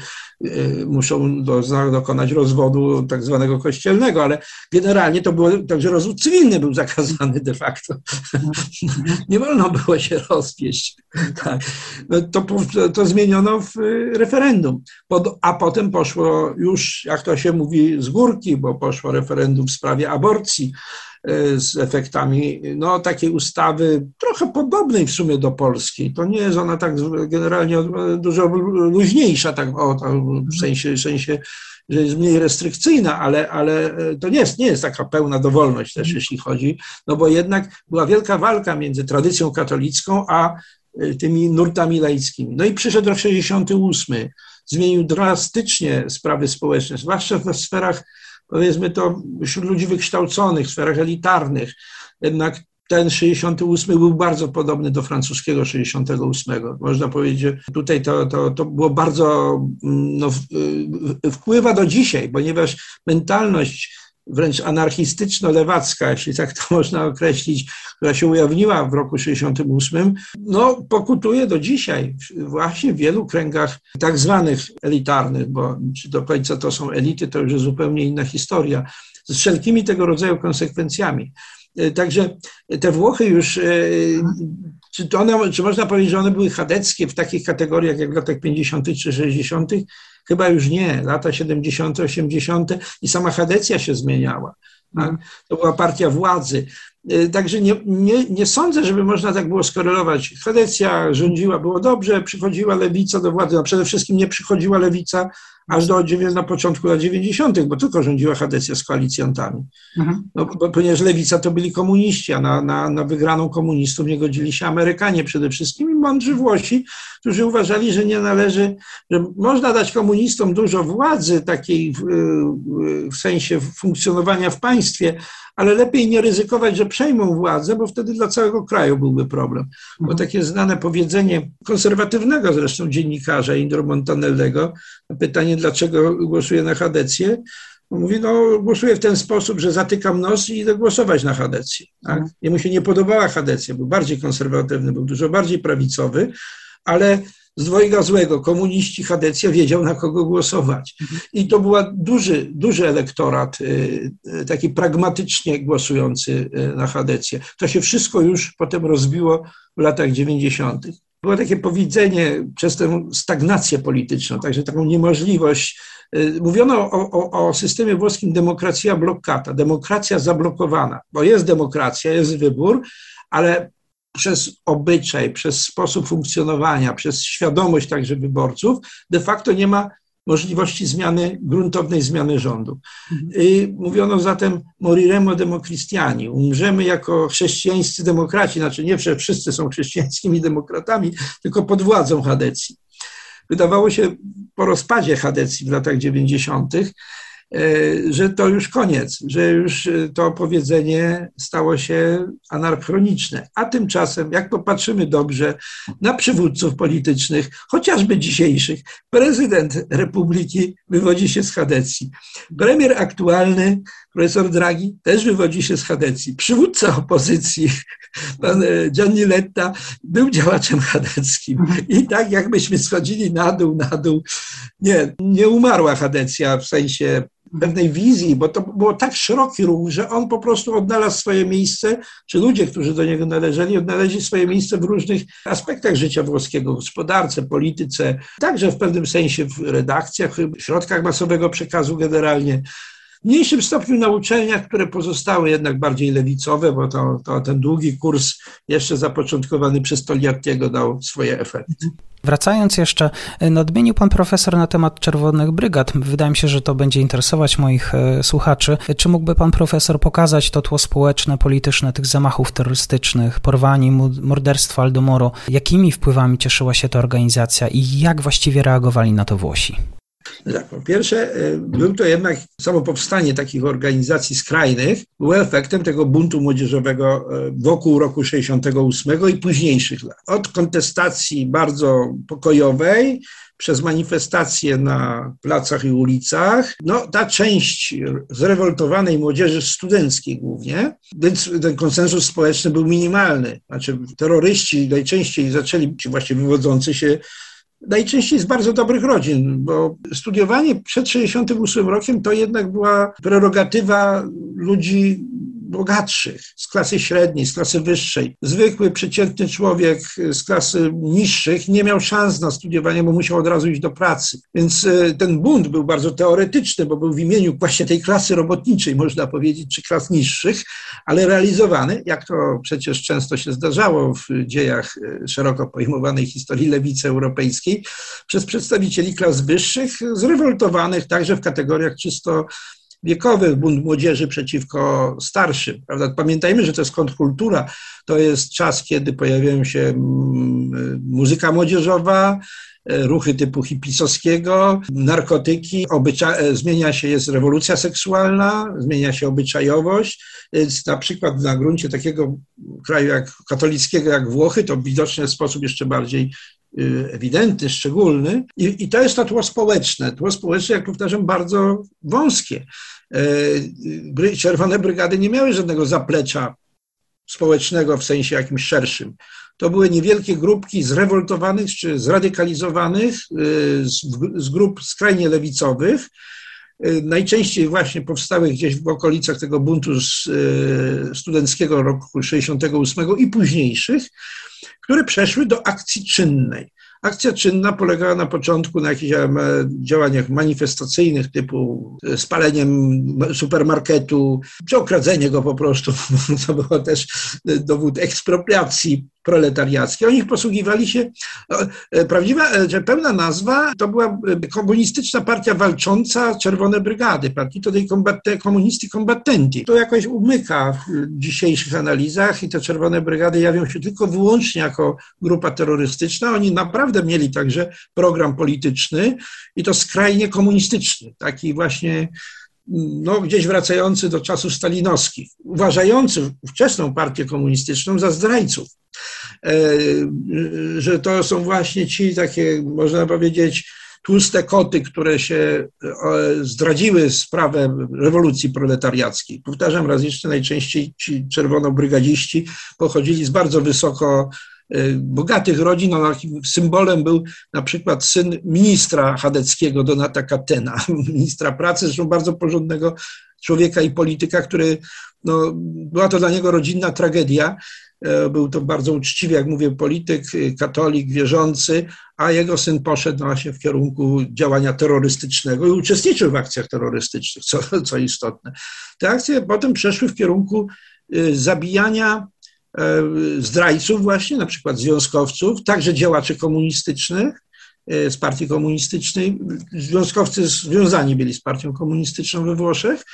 y, muszą do, dokonać rozwodu tak zwanego kościelnego, ale generalnie to było, także rozwód cywilny był zakazany de facto. (laughs) Nie wolno było się rozwieść. Tak. No, to, to zmieniono w referendum, a potem poszło poszło już, jak to się mówi, z górki, bo poszło referendum w sprawie aborcji e, z efektami no, takiej ustawy trochę podobnej w sumie do polskiej. To nie jest ona tak generalnie dużo luźniejsza, tak, o, w sensie, w sensie że jest mniej restrykcyjna, ale, ale to nie jest, nie jest taka pełna dowolność też, jeśli chodzi, no bo jednak była wielka walka między tradycją katolicką a e, tymi nurtami laickimi. No i przyszedł rok 68 zmienił drastycznie sprawy społeczne, zwłaszcza w sferach, powiedzmy to, wśród ludzi wykształconych, sferach elitarnych. Jednak ten 68 był bardzo podobny do francuskiego 68. Można powiedzieć, że tutaj to, to, to było bardzo, mm, no, wpływa do dzisiaj, ponieważ mentalność wręcz anarchistyczno-lewacka, jeśli tak to (laughs) można określić, która się ujawniła w roku 68, no pokutuje do dzisiaj właśnie w wielu kręgach tak zwanych elitarnych, bo czy do końca to są elity, to już jest zupełnie inna historia, z wszelkimi tego rodzaju konsekwencjami. E, także te Włochy już, e, czy, to one, czy można powiedzieć, że one były chadeckie w takich kategoriach jak w latach 50. czy 60., Chyba już nie. Lata 70., 80. i sama Hadecja się zmieniała. Tak? Mhm. To była partia władzy. Y, także nie, nie, nie sądzę, żeby można tak było skorelować. Chwedecja rządziła, było dobrze, przychodziła lewica do władzy, a przede wszystkim nie przychodziła lewica aż do, na początku lat 90., bo tylko rządziła Hadecja z koalicjantami. Mhm. No, bo, ponieważ lewica to byli komuniści, a na, na, na wygraną komunistów nie godzili się Amerykanie przede wszystkim i mądrzy Włosi, którzy uważali, że nie należy, że można dać komunistom dużo władzy takiej w, w sensie funkcjonowania w państwie, ale lepiej nie ryzykować, że przejmą władzę, bo wtedy dla całego kraju byłby problem. Bo mhm. takie znane powiedzenie konserwatywnego zresztą dziennikarza Indro Montanellego, pytanie, dlaczego głosuje na Hadecję, mówi, no głosuję w ten sposób, że zatykam nos i idę głosować na Hadecję. Tak? Mhm. Jemu się nie podobała Hadecja, był bardziej konserwatywny, był dużo bardziej prawicowy, ale z dwojga złego. Komuniści Hadecja wiedział, na kogo głosować. I to był duży, duży elektorat, y, y, taki pragmatycznie głosujący y, na Hadecję. To się wszystko już potem rozbiło w latach 90. Było takie powiedzenie przez tę stagnację polityczną, także taką niemożliwość. Mówiono o, o, o systemie włoskim demokracja blokkata, demokracja zablokowana, bo jest demokracja, jest wybór, ale przez obyczaj, przez sposób funkcjonowania, przez świadomość także wyborców, de facto nie ma możliwości zmiany, gruntownej zmiany rządu. I mówiono zatem moriremo democristiani, umrzemy jako chrześcijańscy demokraci, znaczy nie wszyscy są chrześcijańskimi demokratami, tylko pod władzą Hadecji. Wydawało się po rozpadzie Hadecji w latach 90., E, że to już koniec, że już e, to powiedzenie stało się anachroniczne. A tymczasem, jak popatrzymy dobrze na przywódców politycznych, chociażby dzisiejszych, prezydent republiki wywodzi się z Hadecji. Premier aktualny, profesor Draghi, też wywodzi się z Hadecji. Przywódca opozycji, (laughs) pan e, Gianni Letta, był działaczem chadeckim. I tak jakbyśmy schodzili na dół, na dół, nie, nie umarła Hadecja w sensie pewnej wizji, bo to było tak szeroki ruch, że on po prostu odnalazł swoje miejsce, czy ludzie, którzy do niego należeli, odnaleźli swoje miejsce w różnych aspektach życia włoskiego, gospodarce, polityce, także w pewnym sensie w redakcjach, w środkach masowego przekazu generalnie. W mniejszym stopniu na uczelniach, które pozostały jednak bardziej lewicowe, bo to, to ten długi kurs jeszcze zapoczątkowany przez Toliattiego dał swoje efekty. Wracając jeszcze, y, nadmienił pan profesor na temat czerwonych brygad. Wydaje mi się, że to będzie interesować moich y, słuchaczy. Czy mógłby pan profesor pokazać to tło społeczne, polityczne tych zamachów terrorystycznych, porwani, morderstwa Aldomoro? Jakimi wpływami cieszyła się ta organizacja i jak właściwie reagowali na to Włosi? Tak, po pierwsze, e, był to jednak samo powstanie takich organizacji skrajnych, było efektem tego buntu młodzieżowego e, wokół roku 68 i późniejszych lat. Od kontestacji bardzo pokojowej, przez manifestacje na placach i ulicach. No, ta część zrewoltowanej młodzieży studenckiej głównie, więc ten konsensus społeczny był minimalny. Znaczy, terroryści najczęściej zaczęli, czy właśnie wywodzący się najczęściej z bardzo dobrych rodzin, bo studiowanie przed 68 rokiem to jednak była prerogatywa ludzi bogatszych, z klasy średniej, z klasy wyższej. Zwykły, przeciętny człowiek z klasy niższych nie miał szans na studiowanie, bo musiał od razu iść do pracy. Więc e, ten bunt był bardzo teoretyczny, bo był w imieniu właśnie tej klasy robotniczej, można powiedzieć, czy klas niższych, ale realizowany, jak to przecież często się zdarzało w dziejach e, szeroko pojmowanej historii lewicy europejskiej, przez przedstawicieli klas wyższych, zrewoltowanych także w kategoriach czysto wiekowych, bunt młodzieży przeciwko starszym. Prawda? Pamiętajmy, że to jest kontrkultura, to jest czas, kiedy pojawiają się mm, muzyka młodzieżowa, e, ruchy typu hipisowskiego, narkotyki, obycza- e, zmienia się, jest rewolucja seksualna, zmienia się obyczajowość. Więc na przykład na gruncie takiego kraju jak katolickiego jak Włochy, to widoczny w sposób jeszcze bardziej y, ewidentny, szczególny. I, I, to jest to tło społeczne. Tło społeczne, jak powtarzam, bardzo wąskie. E, czerwone brygady nie miały żadnego zaplecza społecznego w sensie jakimś szerszym. To były niewielkie grupki zrewoltowanych czy zradykalizowanych e, z, grup skrajnie lewicowych, e, najczęściej właśnie powstałych gdzieś w okolicach tego buntu studenckiego roku 68 i późniejszych, które przeszły do akcji czynnej. Akcja czynna polegała na początku na jakichś działaniach manifestacyjnych typu spaleniem supermarketu, czy okradzenie go po prostu. (laughs) To było też dowód ekspropriacji proletariackie. Oni posługiwali się, e, prawdziwa, e, pełna nazwa to była e, komunistyczna partia walcząca Czerwone Brygady, partii to tej kombate, komunisti combattenti. To jakoś umyka w dzisiejszych analizach i te Czerwone Brygady jawią się tylko wyłącznie jako grupa terrorystyczna. Oni naprawdę mieli także program polityczny i to skrajnie komunistyczny, taki właśnie no, gdzieś wracający do czasów stalinowskich, uważający ówczesną partię komunistyczną za zdrajców. E, że to są właśnie ci takie, można powiedzieć, tłuste koty, które się zdradziły sprawę rewolucji proletariackiej. Powtarzam raz jeszcze, najczęściej ci czerwonobrygadziści pochodzili z bardzo wysoko e, bogatych rodzin. No, symbolem był na przykład syn ministra chadeckiego Donata Katena, (laughs) ministra pracy, zresztą bardzo porządnego człowieka i polityka, który, no, była to dla niego rodzinna tragedia. E, był to bardzo uczciwy, jak mówię, polityk, e, katolik, wierzący, a jego syn poszedł właśnie w kierunku działania terrorystycznego i uczestniczył w akcjach terrorystycznych, co, (laughs) co istotne. Te akcje potem przeszły w kierunku e, zabijania zdrajców właśnie, na przykład związkowców, także działaczy komunistycznych, z partii komunistycznej. Związkowcy związani byli z partią komunistyczną we Włoszech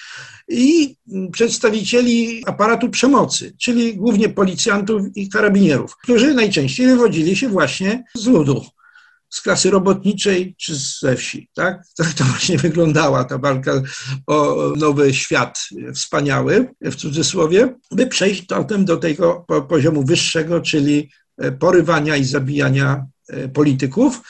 i przedstawicieli aparatu przemocy, czyli głównie policjantów i karabinierów, którzy najczęściej wywodzili się właśnie z ludu, z klasy robotniczej czy ze wsi. Tak? (laughs) tak to właśnie wyglądała ta walka o nowy świat wspaniały, w cudzysłowie, by przejść potem do tego poziomu wyższego, czyli porywania i zabijania e, polityków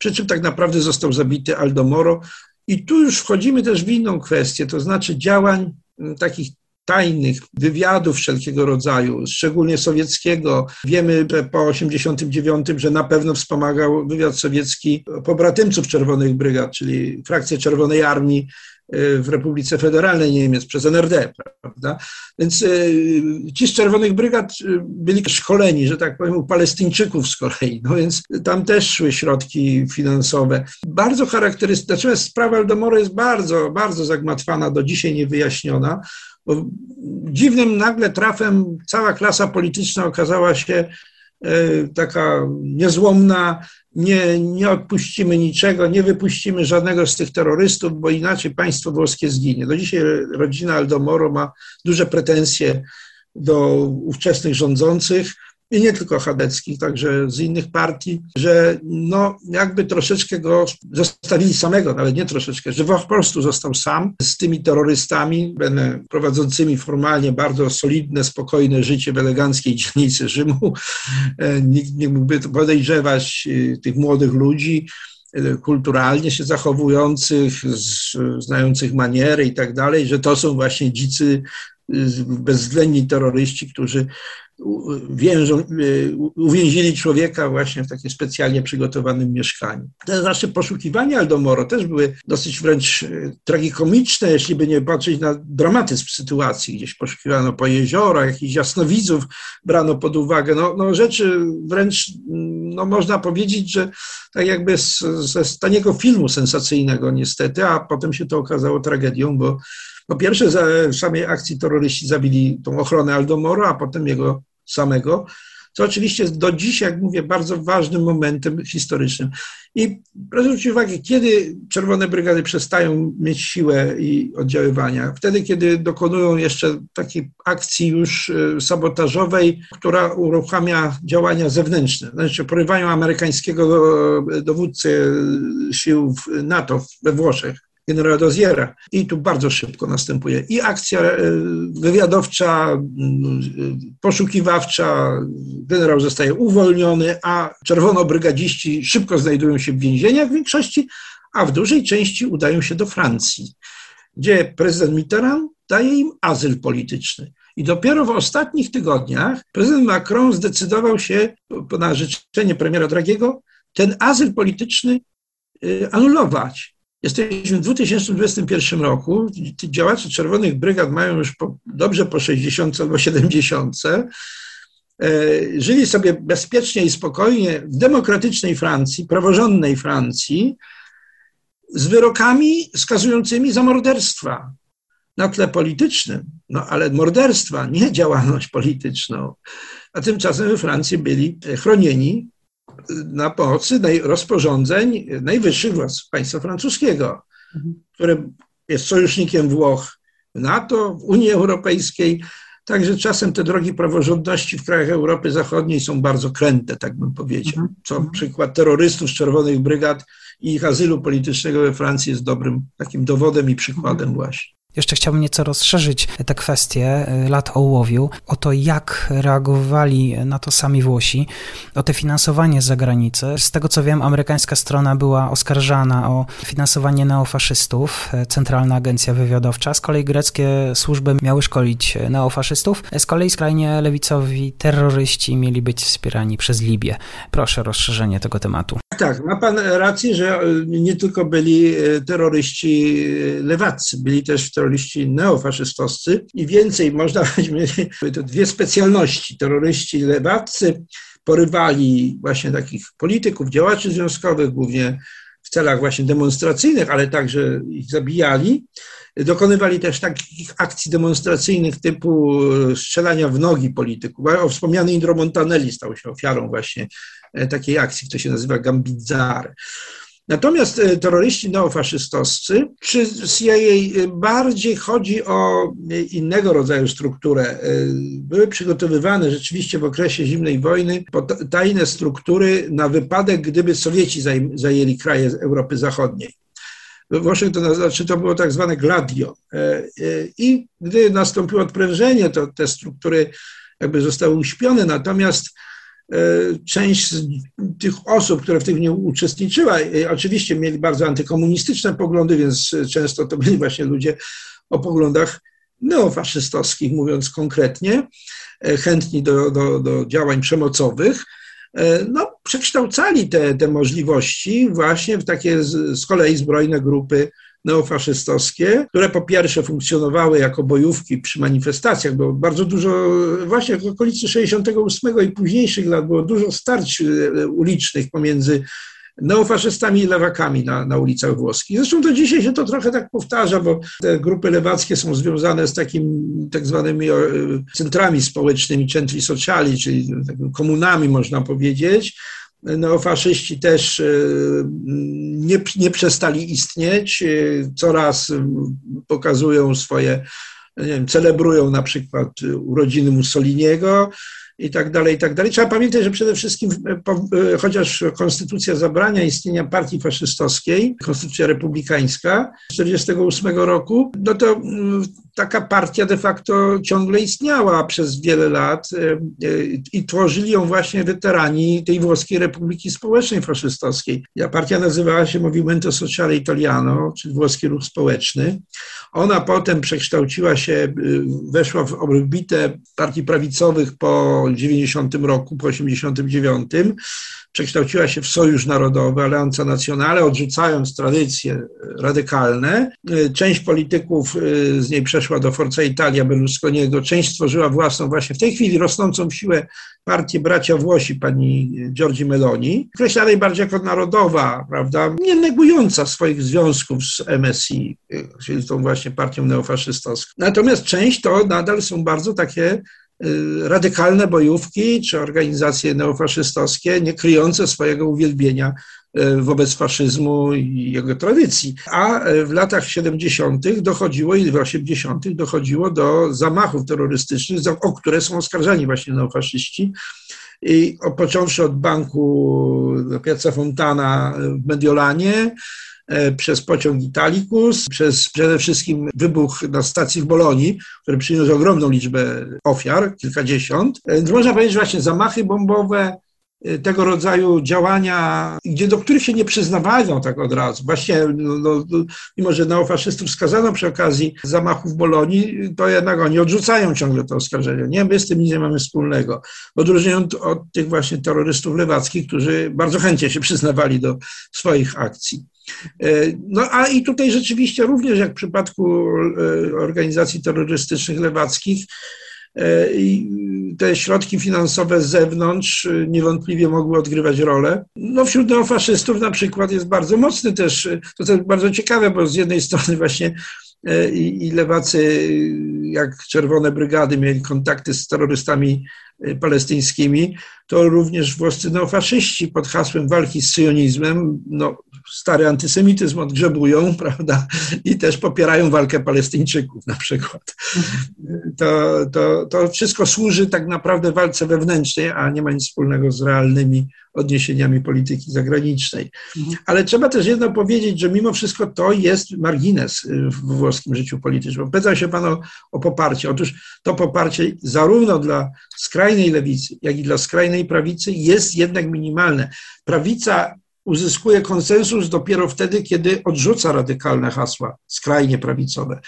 przy czym tak naprawdę został zabity Aldo Moro. I tu już wchodzimy też w inną kwestię, to znaczy działań mm, takich tajnych wywiadów wszelkiego rodzaju, szczególnie sowieckiego. Wiemy po 89, że na pewno wspomagał wywiad sowiecki pobratymców Czerwonych Brygad, czyli frakcję Czerwonej Armii w Republice Federalnej Niemiec przez NRD, prawda? Więc e, ci z Czerwonych Brygad e, byli szkoleni, że tak powiem, u Palestyńczyków z kolei, no więc tam też szły środki finansowe. Bardzo charakterystyczne, natomiast sprawa Aldomoro jest bardzo, bardzo zagmatwana, do dzisiaj niewyjaśniona, bo dziwnym nagle trafem cała klasa polityczna okazała się taka niezłomna, nie, nie odpuścimy niczego, nie wypuścimy żadnego z tych terrorystów, bo inaczej państwo włoskie zginie. Do dzisiaj rodzina Aldomoro ma duże pretensje do ówczesnych rządzących i nie tylko chadeckich, także z innych partii, że no jakby troszeczkę go zostawili samego, nawet nie troszeczkę, że po prostu został sam z tymi terrorystami, prowadzącymi formalnie bardzo solidne, spokojne życie w eleganckiej dzielnicy Rzymu. E, nikt nie mógłby podejrzewać e, tych młodych ludzi, e, kulturalnie się zachowujących, znających maniery i tak dalej, że to są właśnie dzicy bezwzględni terroryści, którzy więżą, e, uwięzili człowieka właśnie w takim specjalnie przygotowanym mieszkaniu. Te nasze poszukiwania Aldomoro też były dosyć wręcz e, tragikomiczne, jeśli by nie patrzeć na dramatyzm sytuacji. Gdzieś poszukiwano po jeziorach, jakichś jasnowidzów brano pod uwagę. No, no rzeczy wręcz, no można powiedzieć, że tak jakby z, ze taniego filmu sensacyjnego niestety, a potem się to okazało tragedią, bo po pierwsze, za samej akcji terroryści zabili tą ochronę Aldomoro, a potem jego samego, co oczywiście do dziś, jak mówię, bardzo ważnym momentem historycznym. I proszę zwrócić uwagę, kiedy Czerwone Brygady przestają mieć siłę i oddziaływania? Wtedy, kiedy dokonują jeszcze takiej akcji już e, sabotażowej, która uruchamia działania zewnętrzne. Znaczy porywają amerykańskiego e, dowódcę sił NATO we Włoszech, generała Doziera. I tu bardzo szybko następuje i akcja e, wywiadowcza, poszukiwawcza, generał zostaje uwolniony, a czerwonobrygadziści szybko znajdują się w więzieniach w większości, a w dużej części udają się do Francji, gdzie prezydent Mitterrand daje im azyl polityczny. I dopiero w ostatnich tygodniach prezydent Macron zdecydował się, na życzenie premiera Dragiego, ten azyl polityczny e, anulować. Jesteśmy w 2021 roku. Działacze Czerwonych Brygad mają już po, dobrze po 60 albo 70. żyli sobie bezpiecznie i spokojnie w demokratycznej Francji, praworządnej Francji, z wyrokami skazującymi za morderstwa na tle politycznym, no ale morderstwa, nie działalność polityczną. A tymczasem we Francji byli chronieni na mocy rozporządzeń najwyższych władz państwa francuskiego, mhm. które jest sojusznikiem Włoch w NATO, w Unii Europejskiej. Także czasem te drogi praworządności w krajach Europy Zachodniej są bardzo kręte, tak bym powiedział. Mhm. Co mhm. przykład terrorystów z Czerwonych Brygad i ich azylu politycznego we Francji jest dobrym takim dowodem i przykładem właśnie. Jeszcze chciałbym nieco rozszerzyć tę kwestię y, lat ołowiu, o to, jak reagowali na to sami Włosi, o te finansowanie z zagranicy. Z tego co wiem, amerykańska strona była oskarżana o finansowanie neofaszystów, e, Centralna Agencja Wywiadowcza. Z kolei greckie służby miały szkolić neofaszystów. Z kolei skrajnie lewicowi terroryści mieli być wspierani przez Libię. Proszę o rozszerzenie tego tematu. Tak, ma pan rację, że nie tylko byli terroryści lewaccy, byli też terroryści neofaszystowscy i więcej, można (laughs) powiedzieć, to dwie specjalności. Terroryści lewaccy porywali właśnie takich polityków, działaczy związkowych, głównie w celach właśnie demonstracyjnych, ale także ich zabijali. Dokonywali też takich akcji demonstracyjnych typu strzelania w nogi polityków. O wspomniany Indro Montanelli stał się ofiarą właśnie e, takiej akcji, która się nazywa Gambizzare. Natomiast e, terroryści neofaszystowscy, czy CIA bardziej chodzi o innego rodzaju strukturę? E, były przygotowywane rzeczywiście w okresie zimnej wojny tajne struktury na wypadek, gdyby Sowieci zajęli kraje Europy Zachodniej. Włoszech to znaczy to było tak zwane gladio. E, I gdy nastąpiło odprężenie, to te struktury jakby zostały uśpione, natomiast E, część z tych osób, które w tym nie uczestniczyła, e, oczywiście mieli bardzo antykomunistyczne poglądy, więc często to byli właśnie ludzie o poglądach neofaszystowskich, mówiąc konkretnie, e, chętni do, do, do działań przemocowych. No, przekształcali te, te możliwości właśnie w takie z, z kolei zbrojne grupy neofaszystowskie, które po pierwsze funkcjonowały jako bojówki przy manifestacjach, bo bardzo dużo, właśnie w okolicy 68 i późniejszych lat było dużo starć e, ulicznych pomiędzy neofaszystami i lewakami na, na ulicach włoskich. Zresztą do dzisiaj się to trochę tak powtarza, bo te grupy lewackie są związane z takim tak zwanymi e, centrami społecznymi, centri sociali, czyli komunami można powiedzieć, neofaszyści też e, nie, nie przestali istnieć, e, coraz pokazują swoje, nie wiem, celebrują na przykład urodziny Mussoliniego, i tak dalej, i tak dalej. Trzeba pamiętać, że przede wszystkim, e, chociaż konstytucja zabrania istnienia partii faszystowskiej, konstytucja republikańska z 1948 roku, no to mm, taka partia de facto ciągle istniała przez wiele lat e, e, i tworzyli ją właśnie weterani tej włoskiej Republiki Społecznej Faszystowskiej. Ja partia nazywała się Movimento Sociale Italiano, czyli włoski ruch społeczny. Ona potem przekształciła się, weszła w orbitę partii prawicowych po 90 roku, po 89 przekształciła się w Sojusz Narodowy, Alianza Nacjonale, odrzucając tradycje radykalne. Część polityków z niej przeszła do Forza Italia Berlusconiego, część stworzyła własną właśnie w tej chwili rosnącą siłę partię bracia Włosi, pani Giorgi Meloni, określanej bardziej jako narodowa, prawda, nie negująca swoich związków z MSI, czyli tą właśnie partią neofaszystowską. Natomiast część to nadal są bardzo takie Y, radykalne bojówki czy organizacje neofaszystowskie, nie kryjące swojego uwielbienia wobec faszyzmu i jego tradycji. A y, w latach 70. dochodziło i w 80. dochodziło do zamachów terrorystycznych, o które są oskarżani właśnie neofaszyści. I począwszy od banku Piazza Fontana w Mediolanie, E, przez pociąg Italicus, przez przede wszystkim wybuch na stacji w Bolonii, który przyniósł ogromną liczbę ofiar, kilkadziesiąt. E, można powiedzieć, właśnie zamachy bombowe, e, tego rodzaju działania, gdzie, do których się nie przyznawano tak od razu. Właśnie, no, no, mimo że neofaszystów skazano przy okazji zamachów w Bolonii, to jednak oni odrzucają ciągle to oskarżenie. Nie, my z tym nic nie mamy wspólnego. Odróżniając od tych właśnie terrorystów lewackich, którzy bardzo chętnie się przyznawali do swoich akcji. E, no a i tutaj rzeczywiście również jak w przypadku e, organizacji terrorystycznych lewackich, e, te środki finansowe z zewnątrz niewątpliwie mogły odgrywać rolę. No wśród neofaszystów na przykład jest bardzo mocny też, to jest bardzo ciekawe, bo z jednej (laughs) strony właśnie i, i lewacy jak Czerwone Brygady mieli kontakty z terrorystami palestyńskimi, to również włoscy neofaszyści pod hasłem walki z syjonizmem, no, stary antysemityzm odgrzebują, (laughs) prawda, i też popierają walkę Palestyńczyków na przykład. To, to, to wszystko służy tak naprawdę walce wewnętrznej, a nie ma nic wspólnego z realnymi odniesieniami polityki zagranicznej. Ale trzeba też jedno powiedzieć, że mimo wszystko to jest margines w włoskim życiu politycznym. Pyta się Pan o, o poparcie. Otóż to poparcie zarówno dla skrajnej lewicy, jak i dla skrajnej prawicy jest jednak minimalne. Prawica uzyskuje konsensus dopiero wtedy, kiedy odrzuca radykalne hasła skrajnie prawicowe.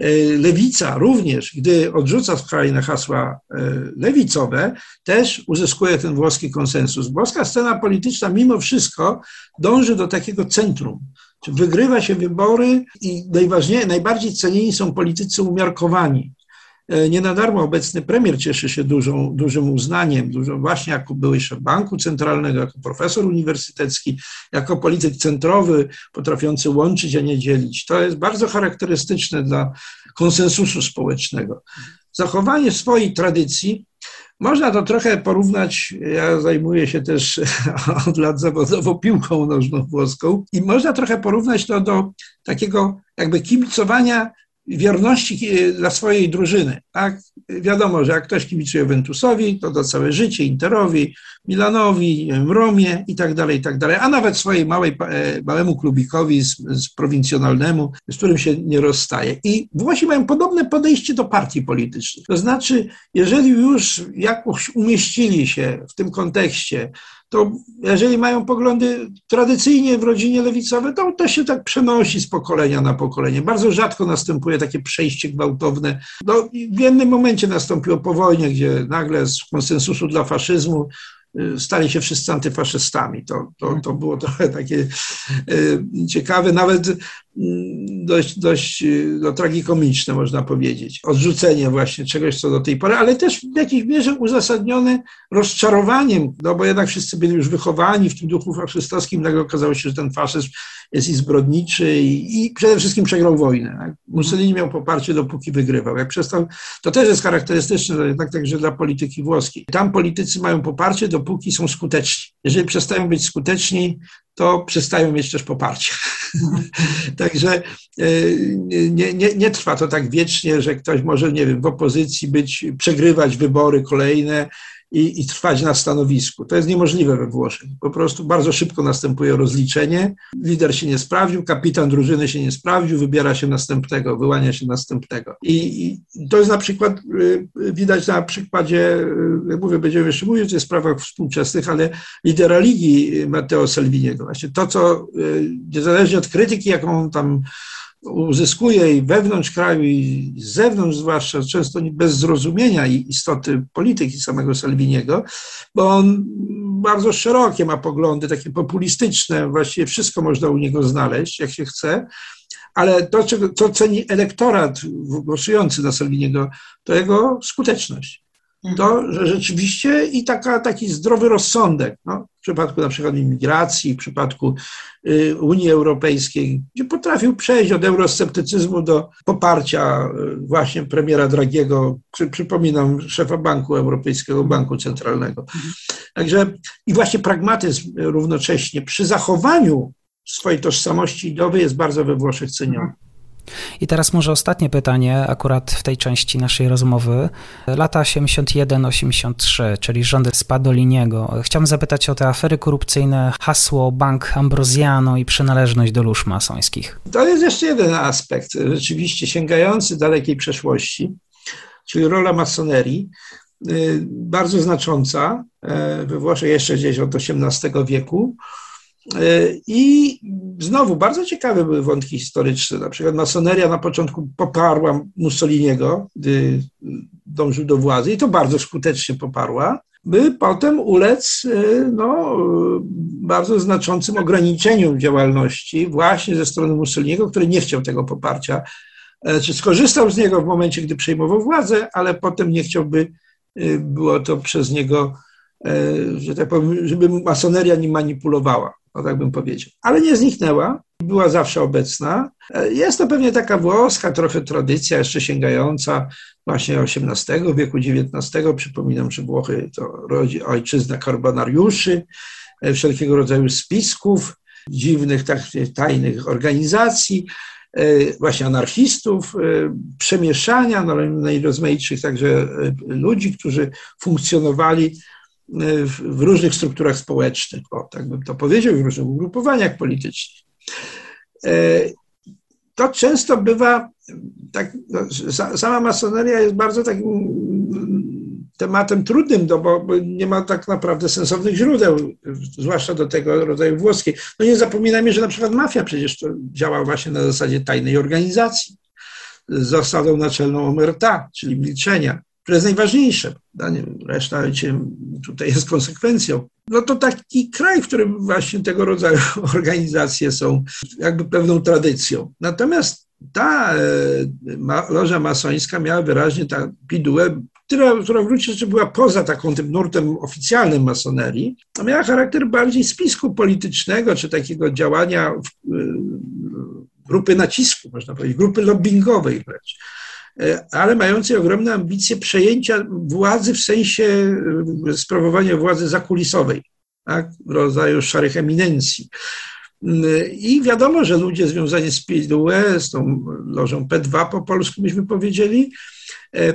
E, lewica również, gdy odrzuca skrajne hasła e, lewicowe, też uzyskuje ten włoski konsensus. Włoska scena polityczna mimo wszystko dąży do takiego centrum. Wygrywa się wybory i najważniejsze, najbardziej cenieni są politycy umiarkowani. E, nie na darmo obecny premier cieszy się dużą, dużym uznaniem, dużo właśnie jako były szef banku centralnego, jako profesor uniwersytecki, jako polityk centrowy, potrafiący łączyć, a nie dzielić. To jest bardzo charakterystyczne dla konsensusu społecznego. Zachowanie swojej tradycji można to trochę porównać, ja zajmuję się też (laughs) od lat zawodowo piłką nożną włoską i można trochę porównać to do takiego jakby kibicowania wierności dla swojej drużyny. Tak? Wiadomo, że jak ktoś kibicuje Ventusowi, to do całe życie, Interowi, Milanowi, Romie i tak dalej, i tak dalej, a nawet swojej małej, e, małemu klubikowi z, z prowincjonalnemu, z którym się nie rozstaje. I Włosi mają podobne podejście do partii politycznych. To znaczy, jeżeli już jakoś umieścili się w tym kontekście, to jeżeli mają poglądy tradycyjnie w rodzinie lewicowe, to to się tak przenosi z pokolenia na pokolenie. Bardzo rzadko następuje takie przejście gwałtowne. No, w jednym momencie nastąpiło po wojnie, gdzie nagle z konsensusu dla faszyzmu Y, stali się wszyscy antyfaszystami. To, to, to było (laughs) trochę takie y, ciekawe, nawet dość, dość y, no, tragikomiczne, można powiedzieć. Odrzucenie właśnie czegoś, co do tej pory, ale też w jakiejś mierze uzasadnione rozczarowaniem, no bo jednak wszyscy byli już wychowani w tym duchu faszystowskim, nagle okazało się, że ten faszyzm jest i zbrodniczy i, i przede wszystkim przegrał wojnę. Tak? Mussolini miał poparcie, dopóki wygrywał. Jak przestał, to też jest charakterystyczne tak, także dla polityki włoskiej. Tam politycy mają poparcie, dopóki są skuteczni. Jeżeli przestają być skuteczni, to przestają mieć też poparcie. (laughs) Także e, nie, nie, nie trwa to tak wiecznie, że ktoś może, nie wiem, w opozycji być, przegrywać wybory kolejne i, i trwać na stanowisku. To jest niemożliwe we Włoszech. Po prostu bardzo szybko następuje rozliczenie. Lider się nie sprawdził, kapitan drużyny się nie sprawdził, wybiera się następnego, wyłania się następnego. I, i to jest na przykład, y, widać na przykładzie, y, jak mówię, będziemy jeszcze mówić o sprawach współczesnych, ale lidera ligi Matteo Salviniego. Właśnie to, co y, niezależnie od krytyki, jaką on tam uzyskuje i wewnątrz kraju, i z zewnątrz zwłaszcza, często bez zrozumienia istoty polityki samego Salviniego, bo on bardzo szerokie ma poglądy, takie populistyczne, właściwie wszystko można u niego znaleźć, jak się chce, ale to, co ceni elektorat głosujący na Salviniego, to jego skuteczność. To, że rzeczywiście i taka, taki zdrowy rozsądek, no, przypadku na przykład imigracji, w przypadku y, Unii Europejskiej, gdzie potrafił przejść od eurosceptycyzmu do poparcia y, właśnie premiera Dragiego, przy, przypominam, szefa Banku Europejskiego, Banku Centralnego. Także i właśnie pragmatyzm równocześnie przy zachowaniu swojej tożsamości ideowej jest bardzo we Włoszech ceniony. I teraz może ostatnie pytanie, akurat w tej części naszej rozmowy. Lata 81-83, czyli rządy Spadoliniego. Chciałbym zapytać o te afery korupcyjne, hasło Bank Ambrosiano i przynależność do lóż masońskich. To jest jeszcze jeden aspekt, rzeczywiście sięgający dalekiej przeszłości, czyli rola masonerii y, bardzo znacząca e, we Włoszech jeszcze gdzieś od XVIII wieku. E, I znowu bardzo ciekawe były wątki historyczne. Na przykład masoneria na początku poparła Mussoliniego, gdy dążył do władzy, i to bardzo skutecznie poparła, by potem ulec e, no, bardzo znaczącym ograniczeniom działalności właśnie ze strony Mussoliniego, który nie chciał tego poparcia, e, czy skorzystał z niego w momencie, gdy przejmował władzę, ale potem nie chciałby było to przez niego, że tak powiem, żeby masoneria nie manipulowała, o tak bym powiedział. Ale nie zniknęła, była zawsze obecna. Jest to pewnie taka włoska trochę tradycja, jeszcze sięgająca właśnie XVIII wieku, XIX. Przypominam, że Włochy to rodzi ojczyzna karbonariuszy, wszelkiego rodzaju spisków, dziwnych, tak, tajnych organizacji, e, właśnie anarchistów, e, przemieszania no, najrozmaitszych także e, ludzi, którzy funkcjonowali w różnych strukturach społecznych, o, tak bym to powiedział, w różnych ugrupowaniach politycznych. To często bywa, tak, no, sama masoneria jest bardzo takim tematem trudnym, no bo nie ma tak naprawdę sensownych źródeł, zwłaszcza do tego rodzaju włoskiej. No nie zapominajmy, że na przykład mafia przecież to działa właśnie na zasadzie tajnej organizacji, z zasadą naczelną omerta, czyli milczenia, które jest najważniejsze. Reszta tutaj jest konsekwencją. No to taki kraj, w którym właśnie tego rodzaju (laughs) organizacje są jakby pewną tradycją. Natomiast ta e, loża masońska miała wyraźnie ta pidułę która, która w gruncie rzeczy była poza taką tym nurtem oficjalnym masonerii, a miała charakter bardziej spisku politycznego, czy takiego działania w, y, grupy nacisku, można powiedzieć, grupy lobbyingowej wręcz e, ale mającej ogromne ambicje przejęcia władzy w sensie y, sprawowania władzy zakulisowej, tak, rodzaju szarych eminencji. Y, I wiadomo, że ludzie związani z PDUE, z tą lożą P2 po polsku byśmy powiedzieli, E,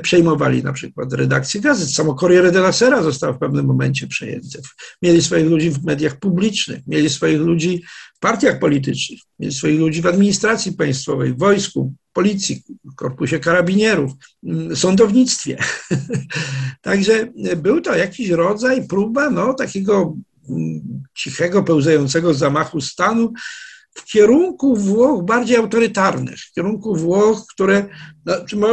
przejmowali na przykład redakcję gazet. Samo Corriere della Sera został w pewnym momencie przejęty. Mieli swoich ludzi w mediach publicznych, mieli swoich ludzi w partiach politycznych, mieli swoich ludzi w administracji państwowej, w wojsku, policji, korpusie karabinierów, mm, sądownictwie. (laughs) Także był to jakiś rodzaj, próba no, takiego mm, cichego, pełzającego zamachu stanu, w kierunku Włoch bardziej autorytarnych, w kierunku Włoch, które no,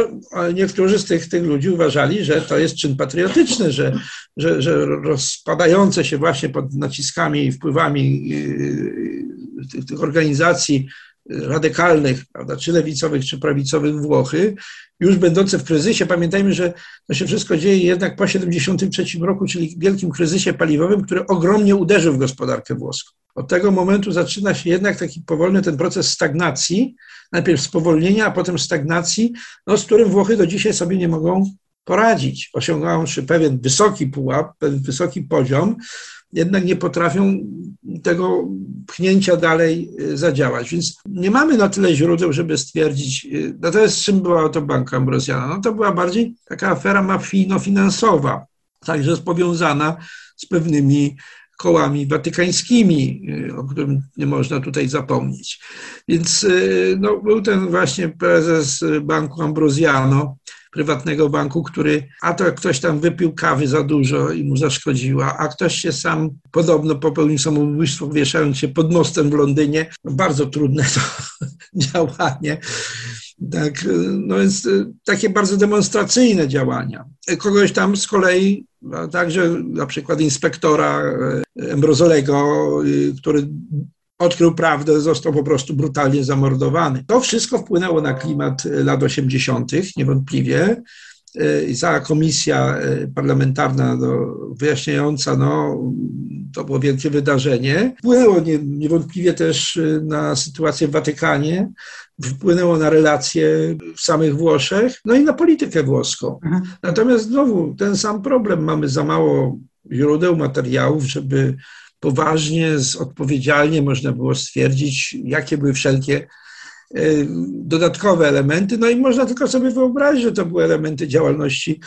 niektórzy z tych, tych ludzi uważali, że to jest czyn patriotyczny, że, że, że rozpadające się właśnie pod naciskami i wpływami yy, tych, tych organizacji radykalnych, prawda, czy lewicowych, czy prawicowych Włochy, już będące w kryzysie. Pamiętajmy, że to się wszystko dzieje jednak po 1973 roku, czyli wielkim kryzysie paliwowym, który ogromnie uderzył w gospodarkę włoską. Od tego momentu zaczyna się jednak taki powolny ten proces stagnacji, najpierw spowolnienia, a potem stagnacji, no, z którym Włochy do dzisiaj sobie nie mogą poradzić. Osiągając pewien wysoki pułap, pewien wysoki poziom, jednak nie potrafią tego pchnięcia dalej y, zadziałać. Więc nie mamy na tyle źródeł, żeby stwierdzić, y, natomiast z czym była to banka Ambrosiana? No to była bardziej taka afera mafijno-finansowa, także powiązana z pewnymi kołami watykańskimi, y, o którym nie można tutaj zapomnieć. Więc no, był ten właśnie prezes Banku Ambrosiano, prywatnego banku, który a to ktoś tam wypił kawy za dużo i mu zaszkodziła, a ktoś się sam podobno popełnił samobójstwo, wieszając się pod mostem w Londynie. Bardzo trudne to (laughs) działanie. Tak, no więc y, takie bardzo demonstracyjne działania. Kogoś tam z kolei, także na przykład inspektora Embrozolego, który odkrył prawdę, został po prostu brutalnie zamordowany. To wszystko wpłynęło na klimat lat 80., niewątpliwie. I cała komisja e, parlamentarna no, wyjaśniająca, no, to było wielkie wydarzenie. Wpłynęło niewątpliwie też e, na sytuację w Watykanie, wpłynęło na relacje w samych Włoszech, no i na politykę włoską. Mhm. Natomiast znowu ten sam problem, mamy za mało źródeł, materiałów, żeby poważnie, odpowiedzialnie można było stwierdzić, jakie były wszelkie dodatkowe elementy. No i można tylko sobie wyobrazić, że to były elementy działalności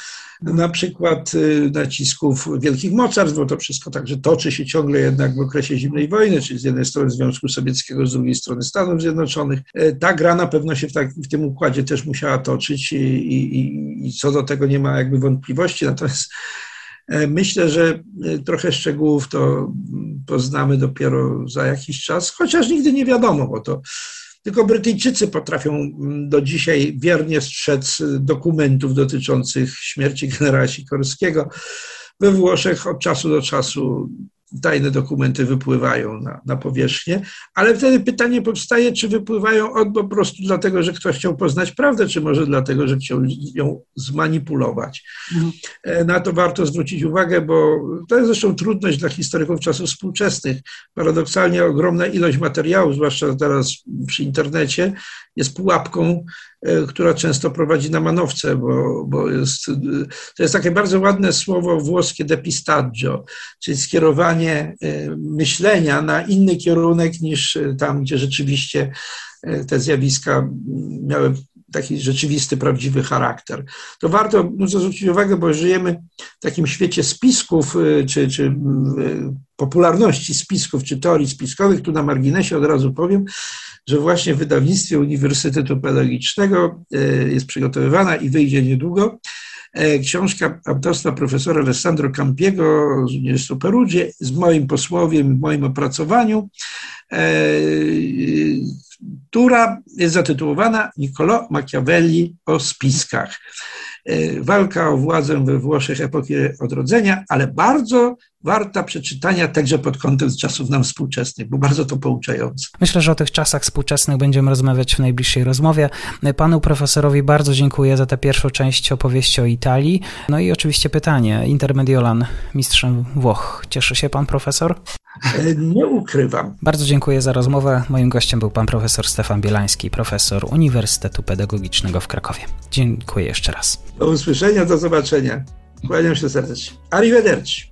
na przykład e, nacisków wielkich mocarstw, bo to wszystko także toczy się ciągle jednak w okresie zimnej wojny, czyli z jednej strony Związku Sowieckiego, z drugiej strony Stanów Zjednoczonych. E, ta gra na pewno się w, tak, w tym układzie też musiała toczyć i, i, i co do tego nie ma jakby wątpliwości. Natomiast E, myślę, że e, trochę szczegółów to poznamy dopiero za jakiś czas, chociaż nigdy nie wiadomo, bo to tylko Brytyjczycy potrafią do dzisiaj wiernie strzec dokumentów dotyczących śmierci generała Sikorskiego. We Włoszech od czasu do czasu tajne dokumenty wypływają na, na powierzchnię, ale wtedy pytanie powstaje, czy wypływają od po prostu dlatego, że ktoś chciał poznać prawdę, czy może dlatego, że chciał ją zmanipulować. Mhm. E, na to warto zwrócić uwagę, bo to jest zresztą trudność dla historyków czasów współczesnych. Paradoksalnie ogromna ilość materiałów, zwłaszcza teraz przy internecie, jest pułapką, która często prowadzi na manowce, bo, bo jest, to jest takie bardzo ładne słowo włoskie depistaggio, czyli skierowanie e, myślenia na inny kierunek niż tam, gdzie rzeczywiście e, te zjawiska miały taki rzeczywisty, prawdziwy charakter. To warto zwrócić uwagę, bo żyjemy w takim świecie spisków, czy, czy popularności spisków, czy teorii spiskowych. Tu na marginesie od razu powiem, że właśnie w wydawnictwie Uniwersytetu Pedagogicznego e, jest przygotowywana i wyjdzie niedługo e, książka autorstwa profesora Alessandro Campiego z Uniwersytetu Perugia z moim posłowiem, w moim opracowaniu, e, która jest zatytułowana Niccolò Machiavelli o spiskach. Walka o władzę we Włoszech epoki odrodzenia, ale bardzo warta przeczytania także pod kątem czasów nam współczesnych, bo bardzo to pouczające. Myślę, że o tych czasach współczesnych będziemy rozmawiać w najbliższej rozmowie. Panu profesorowi bardzo dziękuję za tę pierwszą część opowieści o Italii. No i oczywiście pytanie. Intermediolan, mistrzem Włoch. Cieszy się pan profesor? E, nie ukrywam. Bardzo dziękuję za rozmowę. Moim gościem był pan profesor Stefan Bielański, profesor Uniwersytetu Pedagogicznego w Krakowie. Dziękuję jeszcze raz. Do usłyszenia, do zobaczenia. Kłaniam się serdecznie. Arrivederci.